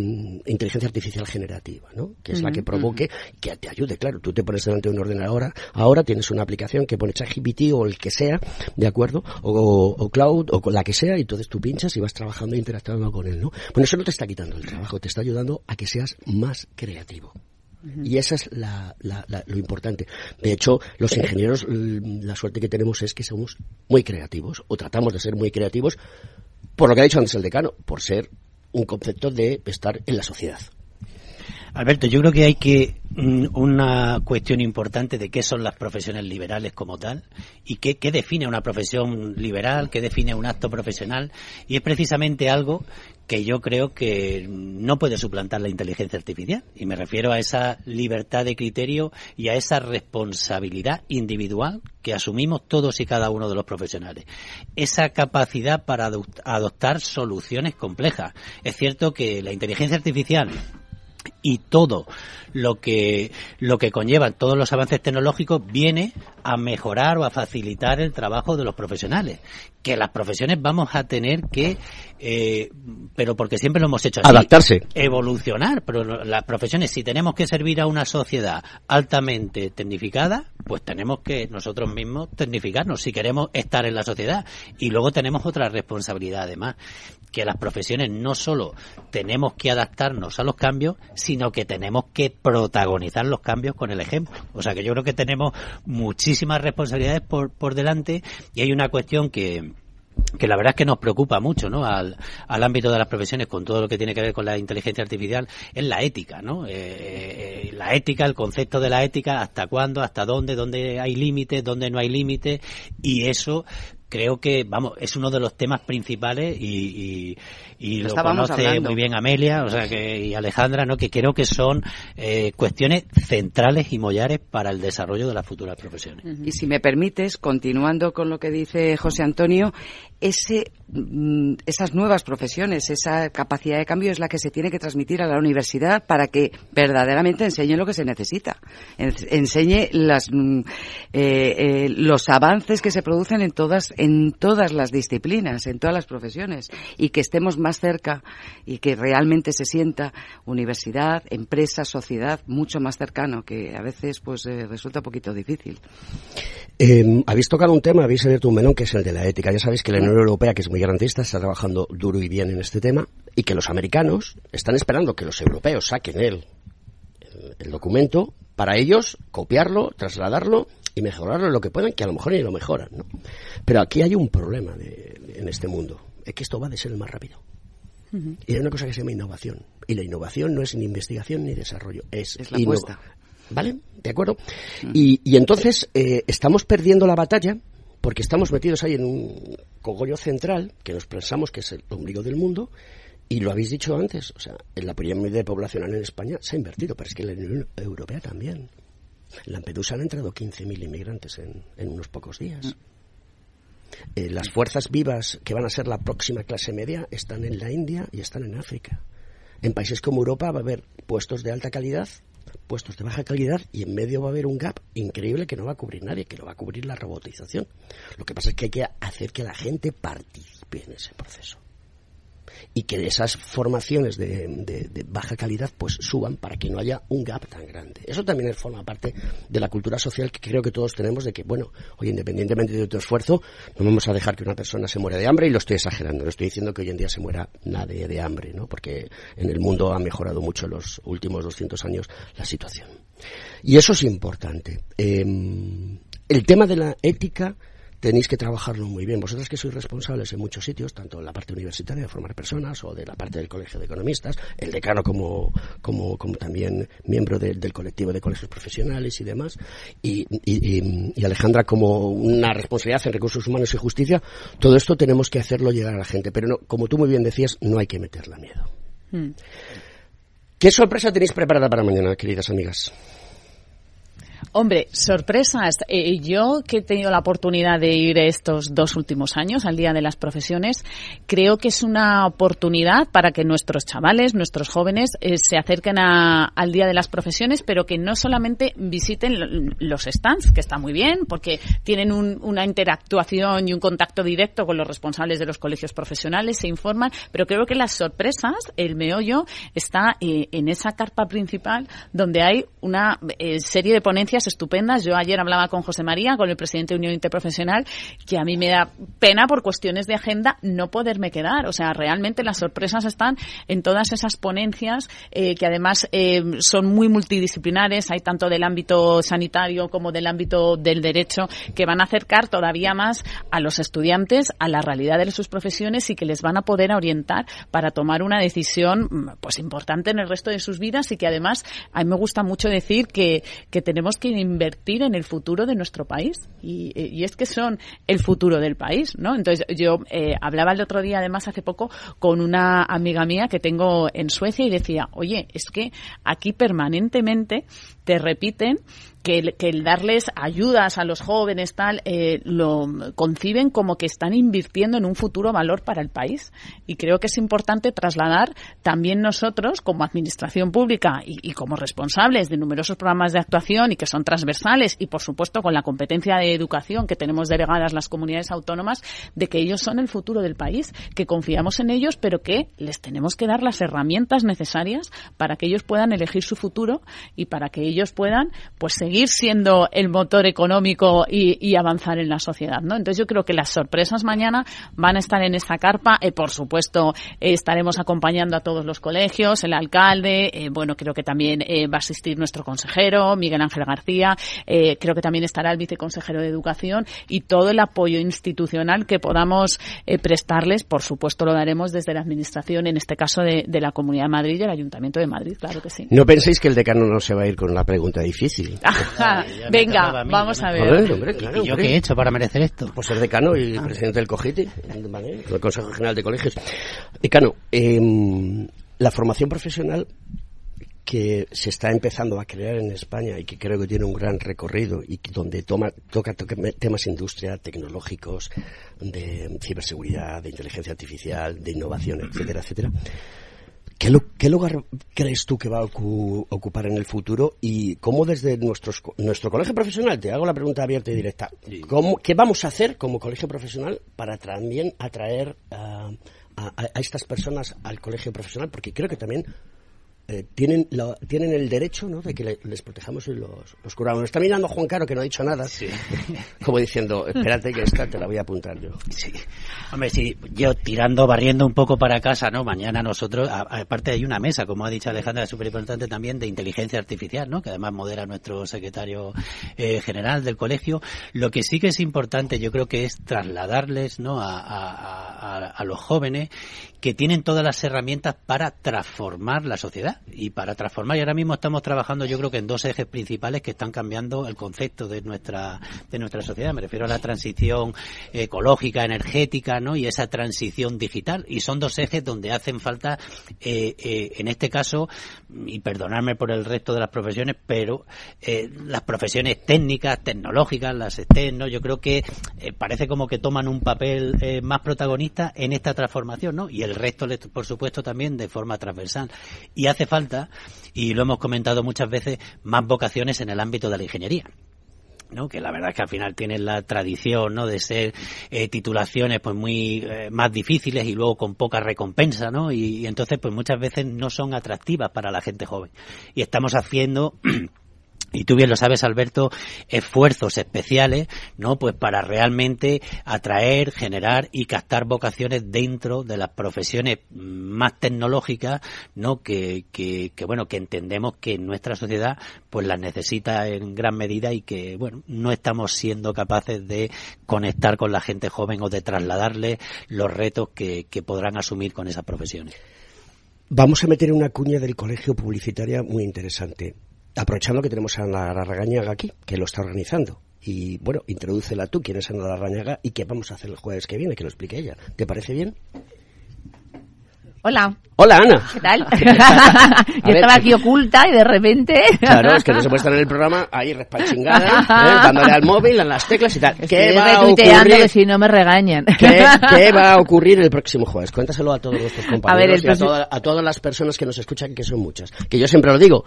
inteligencia artificial generativa, ¿no? Que es la que provoque que te ayude, claro. Tú te pones delante de un ordenador ahora, tienes una aplicación que pone ChatGPT o el que sea, ¿de acuerdo? O, Cloud o con la que sea y entonces tú pinchas y vas trabajando e interactuando con él, ¿no? Bueno, eso no te está quitando el trabajo, te está ayudando a que seas más creativo. Y esa es la, lo importante. De hecho, los ingenieros, la suerte que tenemos es que somos muy creativos, o tratamos de ser muy creativos, por lo que ha dicho antes el decano, por ser un concepto de estar en la sociedad. Alberto, yo creo que hay que mm, una cuestión importante de qué son las profesiones liberales como tal y qué, qué, define una profesión liberal, qué define un acto profesional y es precisamente algo que yo creo que no puede suplantar la inteligencia artificial y me refiero a esa libertad de criterio y a esa responsabilidad individual que asumimos todos y cada uno de los profesionales. Esa capacidad para adoptar soluciones complejas. Es cierto que la inteligencia artificial y todo lo que lo que conllevan todos los avances tecnológicos viene a mejorar o a facilitar el trabajo de los profesionales que las profesiones vamos a tener que eh, pero porque siempre lo hemos hecho así, adaptarse. evolucionar pero las profesiones si tenemos que servir a una sociedad altamente tecnificada pues tenemos que nosotros mismos tecnificarnos si queremos estar en la sociedad. Y luego tenemos otra responsabilidad además que las profesiones no solo tenemos que adaptarnos a los cambios, sino que tenemos que protagonizar los cambios con el ejemplo. O sea que yo creo que tenemos muchísimas responsabilidades por, por delante y hay una cuestión que, que la verdad es que nos preocupa mucho ¿no? al, al ámbito de las profesiones con todo lo que tiene que ver con la inteligencia artificial es la ética ¿no? Eh, eh, la ética el concepto de la ética hasta cuándo hasta dónde dónde hay límites dónde no hay límites y eso creo que, vamos, es uno de los temas principales y, y, lo conoce muy bien Amelia o sea que, y Alejandra, ¿no? que creo que son eh, cuestiones centrales y mollares para el desarrollo de las futuras profesiones. Y si me permites, continuando con lo que dice José Antonio, ese, mm, esas nuevas profesiones, esa capacidad de cambio es la que se tiene que transmitir a la universidad para que verdaderamente enseñe lo que se necesita, enseñe las, mm, eh, eh, los avances que se producen en todas, en todas las disciplinas, en todas las profesiones, y que estemos más cerca y que realmente se sienta universidad, empresa, sociedad mucho más cercano, que a veces pues eh, resulta un poquito difícil. habéis tocado un tema, habéis abierto un menú que es el de la ética. Ya sabéis que la Unión Europea, que es muy garantista, está trabajando duro y bien en este tema y que los americanos están esperando que los europeos saquen el, el, documento para ellos copiarlo, trasladarlo y mejorarlo lo que puedan, que a lo mejor ni lo mejoran. ¿no? Pero aquí hay un problema en este mundo, es que esto va de ser el más rápido. Y hay una cosa que se llama innovación. Y la innovación no es ni investigación ni desarrollo, es, la apuesta. ¿Vale? ¿De acuerdo? y, y, entonces eh, estamos perdiendo la batalla porque estamos metidos ahí en un cogollo central que nos pensamos que es el ombligo del mundo y lo habéis dicho antes, o sea, en la pirámide poblacional en España se ha invertido, pero es que en la Unión Europea también. En Lampedusa han entrado 15.000 inmigrantes en, unos pocos días. Eh, las fuerzas vivas que van a ser la próxima clase media están en la India y están en África. En países como Europa va a haber puestos de alta calidad puestos de baja calidad y en medio va a haber un gap increíble que no va a cubrir nadie, que lo va a cubrir la robotización. Lo que pasa es que hay que hacer que la gente participe en ese proceso y que esas formaciones de, baja calidad pues suban para que no haya un gap tan grande. Eso también forma parte de la cultura social que creo que todos tenemos de que, bueno, hoy independientemente de tu esfuerzo, no vamos a dejar que una persona se muera de hambre y lo estoy exagerando, no estoy diciendo que hoy en día se muera nadie de hambre, ¿no? Porque en el mundo ha mejorado mucho en los últimos 200 años la situación. Y eso es importante. Em, el tema de la ética tenéis que trabajarlo muy bien. Vosotros que sois responsables en muchos sitios, tanto en la parte universitaria de formar personas o de la parte del Colegio de Economistas, el decano como, como, como también miembro del colectivo de colegios profesionales y demás, y, y, Alejandra como una responsabilidad en recursos humanos y justicia, todo esto tenemos que hacerlo llegar a la gente. Pero no, como tú muy bien decías, no hay que meterla miedo. Hmm. ¿Qué sorpresa tenéis preparada para mañana, queridas amigas? Hombre, sorpresas. Eh, yo que he tenido la oportunidad de ir estos dos últimos años al Día de las Profesiones, creo que es una oportunidad para que nuestros chavales, nuestros jóvenes, eh, se acerquen al Día de las Profesiones, pero que no solamente visiten los stands, que está muy bien, porque tienen una interactuación y un contacto directo con los responsables de los colegios profesionales, se informan, pero creo que las sorpresas, el meollo, está eh, en esa carpa principal donde hay una serie de ponencias estupendas. Yo ayer hablaba con José María, con el presidente de Unión Interprofesional, que a mí me da pena por cuestiones de agenda no poderme quedar. O sea, realmente las sorpresas están en todas esas ponencias eh, que además eh, son muy multidisciplinares. Hay tanto del ámbito sanitario como del ámbito del derecho que van a acercar todavía más a los estudiantes a la realidad de sus profesiones y que les van a poder orientar para tomar una decisión pues importante en el resto de sus vidas y que además a mí me gusta mucho decir que, que tenemos que invertir en el futuro de nuestro país. Y, y es que son el futuro del país, ¿no? Entonces, yo eh, hablaba el otro día, además, hace poco, con una amiga mía que tengo en Suecia y decía, oye, es que aquí permanentemente te repiten que el, que el darles ayudas a los jóvenes tal eh, lo conciben como que están invirtiendo en un futuro valor para el país. Y creo que es importante trasladar también nosotros como administración pública y, y como responsables de numerosos programas de actuación y que son transversales y por supuesto con la competencia de educación que tenemos delegadas las comunidades autónomas de que ellos son el futuro del país que confiamos en ellos pero que les tenemos que dar las herramientas necesarias para que ellos puedan elegir su futuro y para que ellos puedan pues seguir siendo el motor económico y, avanzar en la sociedad, ¿no? Entonces yo creo que las sorpresas mañana van a estar en esta carpa. Eh, por supuesto, eh, estaremos acompañando a todos los colegios, el alcalde, eh, bueno, creo que también va a asistir nuestro consejero, Miguel Ángel García, creo que también estará el viceconsejero de Educación y todo el apoyo institucional que podamos prestarles, por supuesto lo daremos desde la Administración, en este caso de, de la Comunidad de Madrid y el Ayuntamiento de Madrid, claro que sí. No penséis que el decano no se va a ir con la pregunta difícil. Venga, vamos a ver. ¿Y yo qué he hecho para merecer esto? Pues ser decano y ah. presidente del COGITI, el Consejo General de Colegios. Decano, em, la formación profesional que se está empezando a crear en España y que creo que tiene un gran recorrido y donde toma, toca, toca temas industria, tecnológicos, de ciberseguridad, de inteligencia artificial, de innovación, etcétera, etcétera. ¿Qué, lugar crees tú que va a ocupar en el futuro y cómo desde nuestros, nuestro colegio profesional, te hago la pregunta abierta y directa, ¿qué vamos a hacer como colegio profesional para también atraer a, a estas personas al colegio profesional? Porque creo que también eh, tienen, tienen el derecho ¿no? de que les protejamos y los, los curamos. está mirando Juan Caro, que no ha dicho nada, como diciendo, espérate que esta te la voy a apuntar yo. Sí. Hombre, sí, yo tirando, barriendo un poco para casa, ¿no? Mañana nosotros, aparte hay una mesa, como ha dicho Alejandra, súper importante también, de inteligencia artificial, ¿no? Que además modera nuestro secretario eh, general del colegio. Lo que sí que es importante, yo creo que es trasladarles, ¿no? a, a, a los jóvenes que tienen todas las herramientas para transformar la sociedad y para transformar. Y ahora mismo estamos trabajando, yo creo que en dos ejes principales que están cambiando el concepto de nuestra de nuestra sociedad. Me refiero a la transición ecológica, energética, ¿no? Y esa transición digital. Y son dos ejes donde hacen falta, eh, eh, en este caso, y perdonarme por el resto de las profesiones, pero eh, las profesiones técnicas, tecnológicas, las STEM, ¿no? Yo creo que parece como que toman un papel más protagonista en esta transformación, ¿no? Y el resto, por supuesto, también de forma transversal. Y hace falta, y lo hemos comentado muchas veces, más vocaciones en el ámbito de la ingeniería. ¿no? que la verdad es que al final tienen la tradición ¿no? de ser eh, titulaciones pues muy eh, más difíciles y luego con poca recompensa ¿no? y, entonces pues muchas veces no son atractivas para la gente joven y estamos haciendo y tú bien lo sabes, Alberto, esfuerzos especiales, ¿no? Pues para realmente atraer, generar y captar vocaciones dentro de las profesiones más tecnológicas, ¿no? Que, que, que, bueno, que entendemos que nuestra sociedad, pues las necesita en gran medida y que, bueno, no estamos siendo capaces de conectar con la gente joven o de trasladarle los retos que, que podrán asumir con esas profesiones. Vamos a meter una cuña del colegio publicitaria muy interesante aprovechando que tenemos a Ana Larrañaga aquí, que lo está organizando. Y bueno, introdúcela tú, quién es Ana Larrañaga y qué vamos a hacer el jueves que viene, que lo explique ella. ¿Te parece bien? Hola. Hola, Ana. ¿Qué tal? Yo estaba aquí oculta y de repente... Claro, es que no se puede estar en el programa ahí respachingada, ¿eh? dándole al móvil, a las teclas y tal. ¿Qué va a ocurrir? que si no me regañan. ¿Qué, ¿Qué, va a ocurrir el próximo jueves? Cuéntaselo a todos nuestros compañeros a y a, a todas las personas que nos escuchan, que son muchas. Que yo siempre lo digo,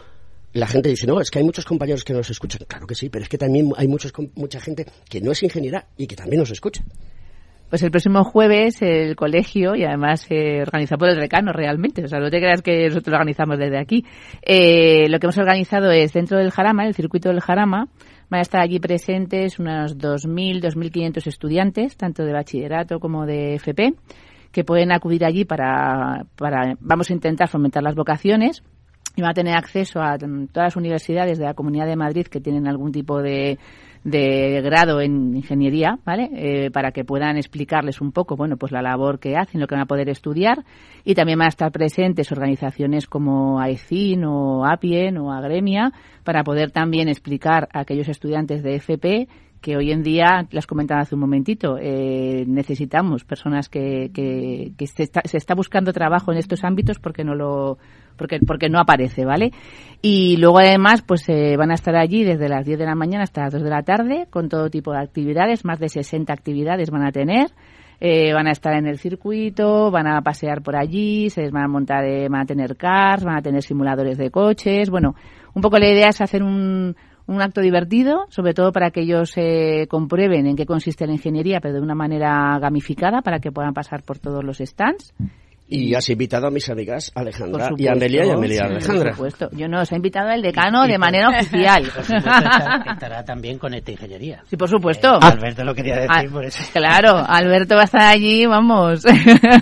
la gente dice, no, es que hay muchos compañeros que nos escuchan. Claro que sí, pero es que también hay muchos, mucha gente que no es ingeniera y que también nos escucha. Pues el próximo jueves el colegio, y además se organiza por el recano realmente, o sea, no te creas que nosotros lo organizamos desde aquí. Eh, lo que hemos organizado es dentro del Jarama, el circuito del Jarama, van a estar allí presentes unos 2.000, 2.500 estudiantes, tanto de bachillerato como de FP, que pueden acudir allí para, para, vamos a intentar fomentar las vocaciones y va a tener acceso a todas las universidades de la Comunidad de Madrid que tienen algún tipo de, de grado en ingeniería, ¿vale? Eh, para que puedan explicarles un poco, bueno, pues la labor que hacen, lo que van a poder estudiar. Y también van a estar presentes organizaciones como AECIN o APIEN o Agremia para poder también explicar a aquellos estudiantes de FP que hoy en día, las comentaba hace un momentito, eh, necesitamos personas que, que, que se, está, se, está, buscando trabajo en estos ámbitos porque no lo porque porque no aparece, ¿vale? Y luego además pues eh, van a estar allí desde las 10 de la mañana hasta las 2 de la tarde con todo tipo de actividades, más de 60 actividades van a tener. Eh, van a estar en el circuito, van a pasear por allí, se van a montar, eh, van a tener cars, van a tener simuladores de coches. Bueno, un poco la idea es hacer un, un acto divertido, sobre todo para que ellos eh, comprueben en qué consiste la ingeniería, pero de una manera gamificada para que puedan pasar por todos los stands. Y has invitado a mis amigas Alejandra y Amelia y Amelia sí, Alejandra. Por supuesto. Yo no, os he invitado el decano de manera oficial. Por supuesto, estará, estará, también con esta ingeniería. Sí, por supuesto. Eh, Alberto lo quería decir ah, por eso. Claro, Alberto va a estar allí, vamos,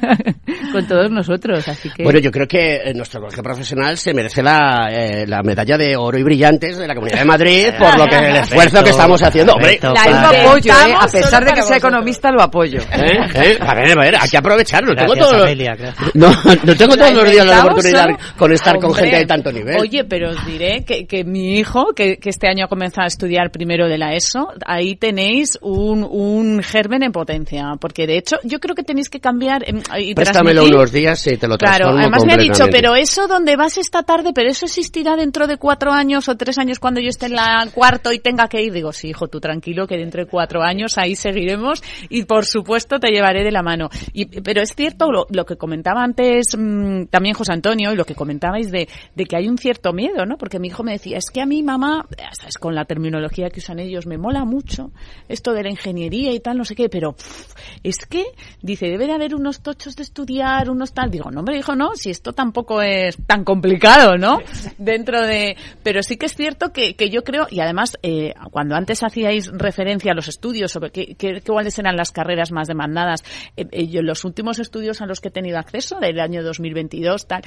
con todos nosotros, así que... Bueno, yo creo que nuestro colegio profesional se merece la, eh, la medalla de oro y brillantes de la Comunidad de Madrid por lo que el esfuerzo Alberto, que estamos haciendo. Hombre, La apoyo, ¿eh? A pesar de que sea vosotros. economista, lo apoyo. ¿eh? ¿eh? A ver, a ver, hay que aprovecharlo. Tengo Gracias, todo, Amelia, gracias. No, no tengo todos los días la oportunidad con estar con gente de tanto nivel. Oye, pero os diré que, que mi hijo, que, que este año ha comenzado a estudiar primero de la ESO, ahí tenéis un, un germen en potencia. Porque de hecho, yo creo que tenéis que cambiar em, y Préstamelo transmitir- unos días y te lo Claro, además me ha dicho, pero eso donde vas esta tarde, pero eso existirá dentro de cuatro años o tres años cuando yo esté en la cuarto y tenga que ir. Digo, sí, hijo, tú tranquilo, que dentro de cuatro años ahí seguiremos y por supuesto te llevaré de la mano. Y, pero es cierto lo, lo que comentaba antes mm, también José Antonio y lo que comentabais de, de que hay un cierto miedo, ¿no? Porque mi hijo me decía, es que a mi mamá, ya sabes, con la terminología que usan ellos, me mola mucho esto de la ingeniería y tal, no sé qué, pero pff, es que, dice, debe de haber unos tochos de estudiar, unos tal. Digo, no, hombre, hijo, no, si esto tampoco es tan complicado, ¿no? Dentro de... Pero sí que es cierto que, que yo creo, y además, eh, cuando antes hacíais referencia a los estudios sobre qué, qué- cuáles eran las carreras más demandadas, eh, eh, yo los últimos estudios a los que he tenido del año 2022, tal,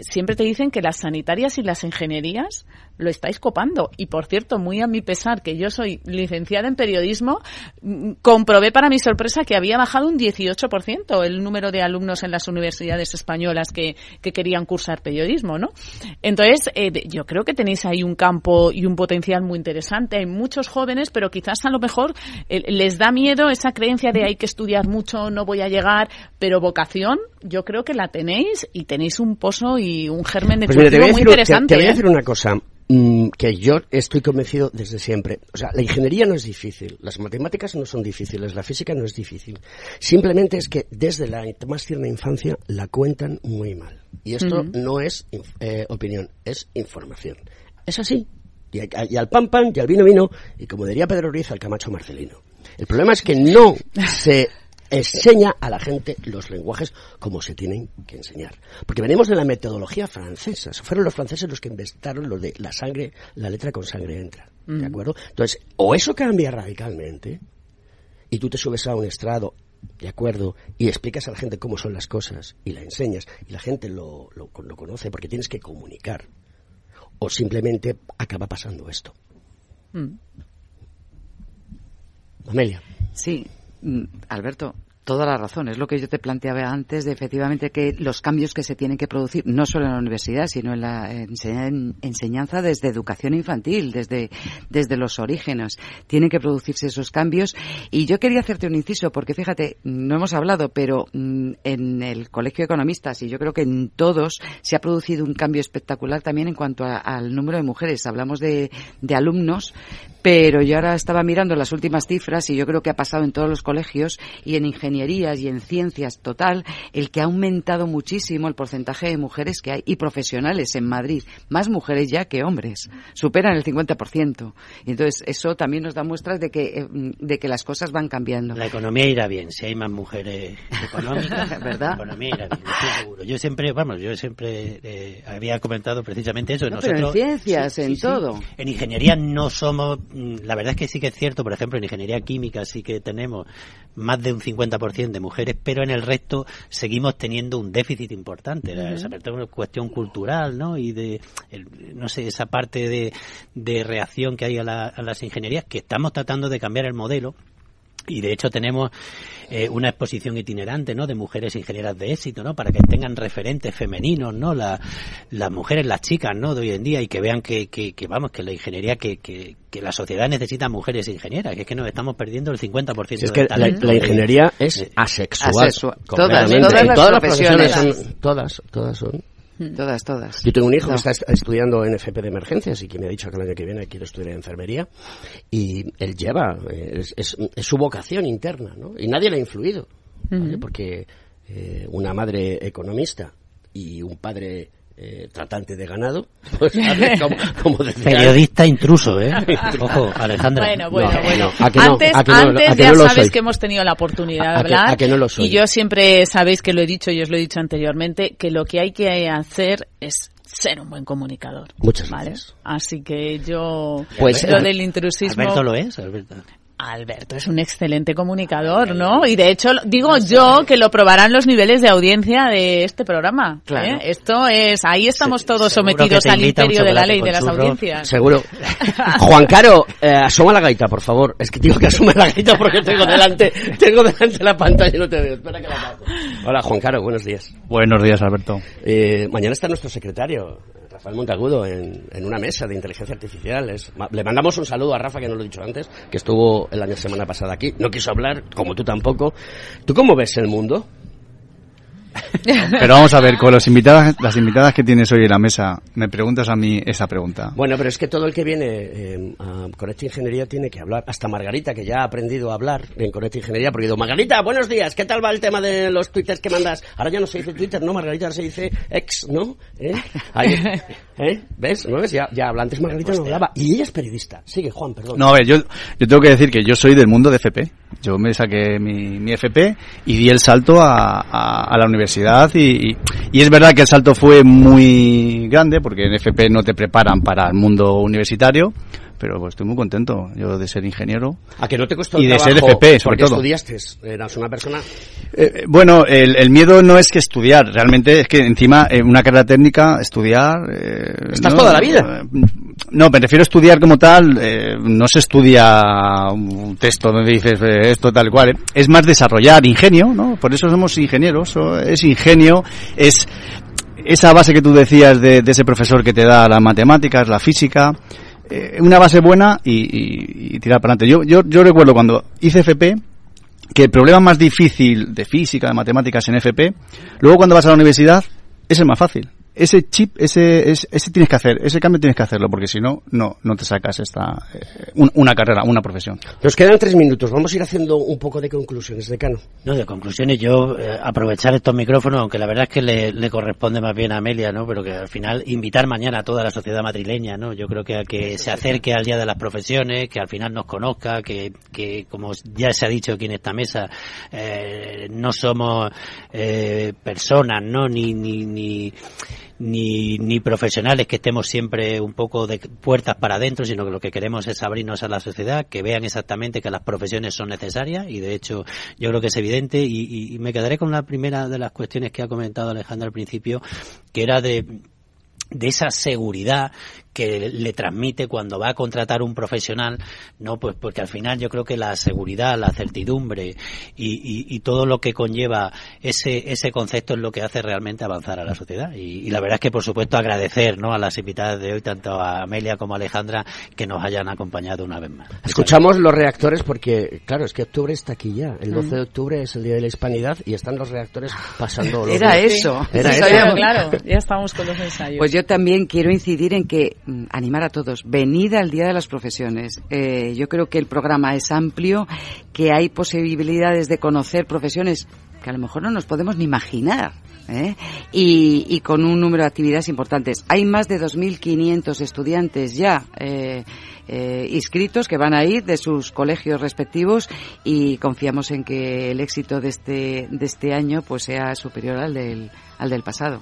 siempre te dicen que las sanitarias y las ingenierías lo estáis copando. Y por cierto, muy a mi pesar, que yo soy licenciada en periodismo, mm, comprobé para mi sorpresa que había bajado un 18% el número de alumnos en las universidades españolas que, que querían cursar periodismo, ¿no? Entonces, eh, yo creo que tenéis ahí un campo y un potencial muy interesante. Hay muchos jóvenes, pero quizás a lo mejor eh, les da miedo esa creencia de hay que estudiar mucho, no voy a llegar, pero vocación, yo creo que la tenéis y tenéis un pozo y un germen de Pues cultivo voy, a muy decir, un- te- interesante. te voy a ¿eh? decir una cosa mm, que yo estoy convencido desde siempre. O sea, la ingeniería no es difícil, las matemáticas no son difíciles, la física no es difícil. Simplemente es que desde la más tierna infancia la cuentan muy mal. Y esto no es eh, opinión, es información. Es así. Y, a- y al pan pan, y al vino vino, y como diría Pedro Ruiz, al Camacho Marcelino. El problema es que no se enseña a la gente los lenguajes como se tienen que enseñar. Porque venimos de la metodología francesa. Fueron los franceses los que inventaron lo de la sangre, la letra con sangre entra. ¿De acuerdo? Entonces, o eso cambia radicalmente, y tú te subes a un estrado, ¿de acuerdo? Y explicas a la gente cómo son las cosas, y la enseñas, y la gente lo, lo, lo conoce porque tienes que comunicar. O simplemente acaba pasando esto. Mm. Amelia. Sí, Alberto, toda la razón. Es lo que yo te planteaba antes de efectivamente que los cambios que se tienen que producir, no solo en la universidad, sino en la ense- en- enseñanza desde educación infantil, desde, desde los orígenes. Tienen que producirse esos cambios. Y yo quería hacerte un inciso, porque fíjate, no hemos hablado, pero mm, en el Colegio de Economistas, y yo creo que en todos, se ha producido un cambio espectacular también en cuanto al número de mujeres. Hablamos de, de alumnos, pero yo ahora estaba mirando las últimas cifras y yo creo que ha pasado en todos los colegios y en ingenierías y en ciencias total el que ha aumentado muchísimo el porcentaje de mujeres que hay y profesionales en Madrid, más mujeres ya que hombres, superan el 50%. Y entonces eso también nos da muestras de que eh, de que las cosas van cambiando. La economía irá bien, si hay más mujeres económicas, ¿Verdad? La economía irá bien, estoy seguro. Yo siempre, vamos, yo siempre eh, había comentado precisamente eso. No, pero en Nosotros, ciencias, en todo. En ingeniería no somos, mm, la verdad es que sí que es cierto, por ejemplo, en ingeniería química sí que tenemos más de un 50% de mujeres, pero en el resto seguimos teniendo un déficit importante. Esa parte es una cuestión cultural, ¿no? Y de, el- no sé, esa parte de, de reacción que hay a, la- a las ingenierías, que estamos tratando de cambiar el modelo y de hecho tenemos eh, una exposición itinerante, ¿no? De mujeres ingenieras de éxito, ¿no? Para que tengan referentes femeninos, ¿no? La, las mujeres, las chicas, ¿no? De hoy en día y que vean que, que, que vamos, que la ingeniería, que, que, que, la sociedad necesita mujeres ingenieras, que es que nos estamos perdiendo el 50% si es que la, la, ingeniería es asexual. asexual. Todas, todas, las todas las profesiones son, todas, todas son. Todas, todas. Yo tengo un hijo no. que está estudiando en FP de emergencias y que me ha dicho que el año que viene quiere estudiar enfermería y él lleva, es, es, es su vocación interna, ¿no? Y nadie le ha influido, ¿vale? porque eh, una madre economista y un padre eh, tratante de ganado, pues como, como decía, Periodista intruso, ¿eh? Ojo, Alejandra. Bueno, bueno, No, bueno. no, a que no, antes a antes a ya soy. que hemos tenido la oportunidad A- de a que- hablar. a que no lo soy. Y yo siempre sabéis que lo he dicho y os lo he dicho anteriormente, que lo que hay que hacer es ser un buen comunicador. Muchas ¿vale? gracias. Así que yo, Pues, lo eh, del intrusismo... Alberto lo es, Alberto. Alberto es un excelente comunicador, ¿no? Y de hecho, lo- digo yo que lo probarán los niveles de audiencia de este programa. Claro. ¿eh? Esto es, ahí estamos todos seguro sometidos al imperio de la ley de las audiencias. Seguro. Juan Caro, eh, asoma la gaita, por favor. Es que digo que asome la gaita porque tengo delante, tengo delante la pantalla y no te veo. Espera que la bajo. Hola, Juan Caro, buenos días. Buenos días, Alberto. Eh, mañana está nuestro secretario, Rafael Montagudo, en, en una mesa de inteligencia artificial. Es- le mandamos un saludo a Rafa, que no lo he dicho antes, que estuvo el año semana pasada aquí. No quiso hablar, como tú tampoco. ¿Tú cómo ves el mundo? Pero vamos a ver, con los invitadas, las invitadas que tienes hoy en la mesa, me preguntas a mí esa pregunta. Bueno, pero es que todo el que viene eh, a Conecta Ingeniería tiene que hablar. Hasta Margarita, que ya ha aprendido a hablar en Conecta Ingeniería, porque digo, Margarita, buenos días, ¿qué tal va el tema de los twitters que mandas? Ahora ya no se dice Twitter, no, Margarita, ahora se dice ex, ¿no? ¿Eh? Ahí, ¿eh? ¿Ves? ¿No ves? Ya, ya habla. Antes Margarita no hablaba. Y ella es periodista. Sigue, Juan, perdón. No, a ver, yo, yo tengo que decir que yo soy del mundo de FP. Yo me saqué mi, mi FP y di el salto a, a, a la universidad y, y, y es verdad que el salto fue muy grande porque en FP no te preparan para el mundo universitario, pero pues estoy muy contento yo de ser ingeniero. A que no te costó Y el de ser FP, sobre porque todo. estudiaste. Eras una persona... Eh, bueno, el, el miedo no es que estudiar, realmente es que encima en una carrera técnica estudiar... Eh, Estás no, toda la vida. eh, No, me refiero a estudiar como tal, eh, no se estudia un texto donde dices eh, esto tal cual, eh. es más desarrollar ingenio, ¿no? Por eso somos ingenieros, es ingenio, es esa base que tú decías de, de ese profesor que te da las matemáticas, la física, eh, una base buena y, y- tirar para adelante. Yo, yo, yo recuerdo cuando hice FP, que el problema más difícil de física, de matemáticas en FP, luego cuando vas a la universidad es el más fácil. Ese chip, ese, ese, ese tienes que hacer, ese cambio tienes que hacerlo, porque si no, no, no te sacas esta, eh, un- una carrera, una profesión. Nos quedan tres minutos. Vamos a ir haciendo un poco de conclusiones, decano. No, de conclusiones, yo eh, aprovechar estos micrófonos, aunque la verdad es que le, le corresponde más bien a Amelia, ¿no? Pero que al final invitar mañana a toda la sociedad madrileña, ¿no? Yo creo que a que se acerque al Día de las Profesiones, que al final nos conozca, que, que como ya se ha dicho aquí en esta mesa, eh, no somos eh, personas, ¿no? Ni, ni, ni, ni, ni profesionales que estemos siempre un poco de puertas para adentro, sino que lo que queremos es abrirnos a la sociedad, que vean exactamente que las profesiones son necesarias. Y de hecho yo creo que es evidente. Y, y- me quedaré con la primera de las cuestiones que ha comentado Alejandro al principio, que era de de esa seguridad que le transmite cuando va a contratar un profesional, no, pues porque al final yo creo que la seguridad, la certidumbre y, y- y todo lo que conlleva ese ese concepto es lo que hace realmente avanzar a la sociedad. Y, y la verdad es que por supuesto agradecer, ¿no? a las invitadas de hoy tanto a Amelia como a Alejandra que nos hayan acompañado una vez más. Escuchamos los reactores porque, claro, es que octubre está aquí ya. El 12 de octubre es el Día de la Hispanidad y están los reactores pasando. los Era días. eso. Era Sí, eso. Claro, ya estamos con los ensayos. Pues yo también quiero incidir en que mm, animar a todos, venid al Día de las Profesiones. Eh, yo creo que el programa es amplio, que hay posibilidades de conocer profesiones que a lo mejor no nos podemos ni imaginar. ¿eh? Y, y con un número de actividades importantes. Hay más de 2.500 estudiantes ya eh, eh, inscritos que van a ir de sus colegios respectivos y confiamos en que el éxito de este, de este año pues sea superior al del, al del pasado.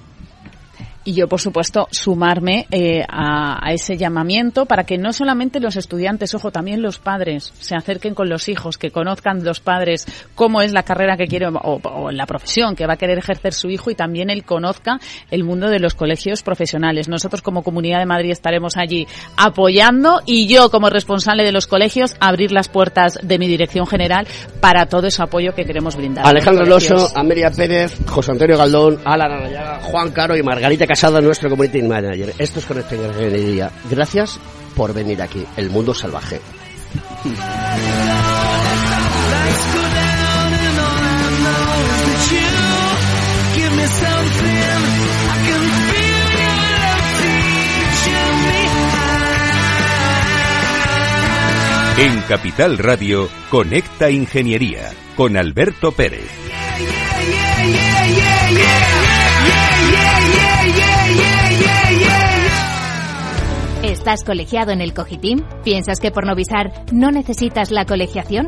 Y yo, por supuesto, sumarme eh, a, a, ese llamamiento para que no solamente los estudiantes, ojo, también los padres se acerquen con los hijos, que conozcan los padres cómo es la carrera que quiere o, o, la profesión que va a querer ejercer su hijo y también él conozca el mundo de los colegios profesionales. Nosotros como Comunidad de Madrid estaremos allí apoyando y yo como responsable de los colegios abrir las puertas de mi dirección general para todo ese apoyo que queremos brindar. Alejandro Loso, Amelia Pérez, José Antonio Galdón, Alan Arayaga, Juan Caro y Margarita Casado, nuestro Community Manager. Esto es Conecta Ingeniería. Gracias por venir aquí. El mundo salvaje. En Capital Radio, Conecta Ingeniería, con Alberto Pérez. ¿Estás colegiado en el Cogitim? ¿Piensas que por novisar no necesitas la colegiación?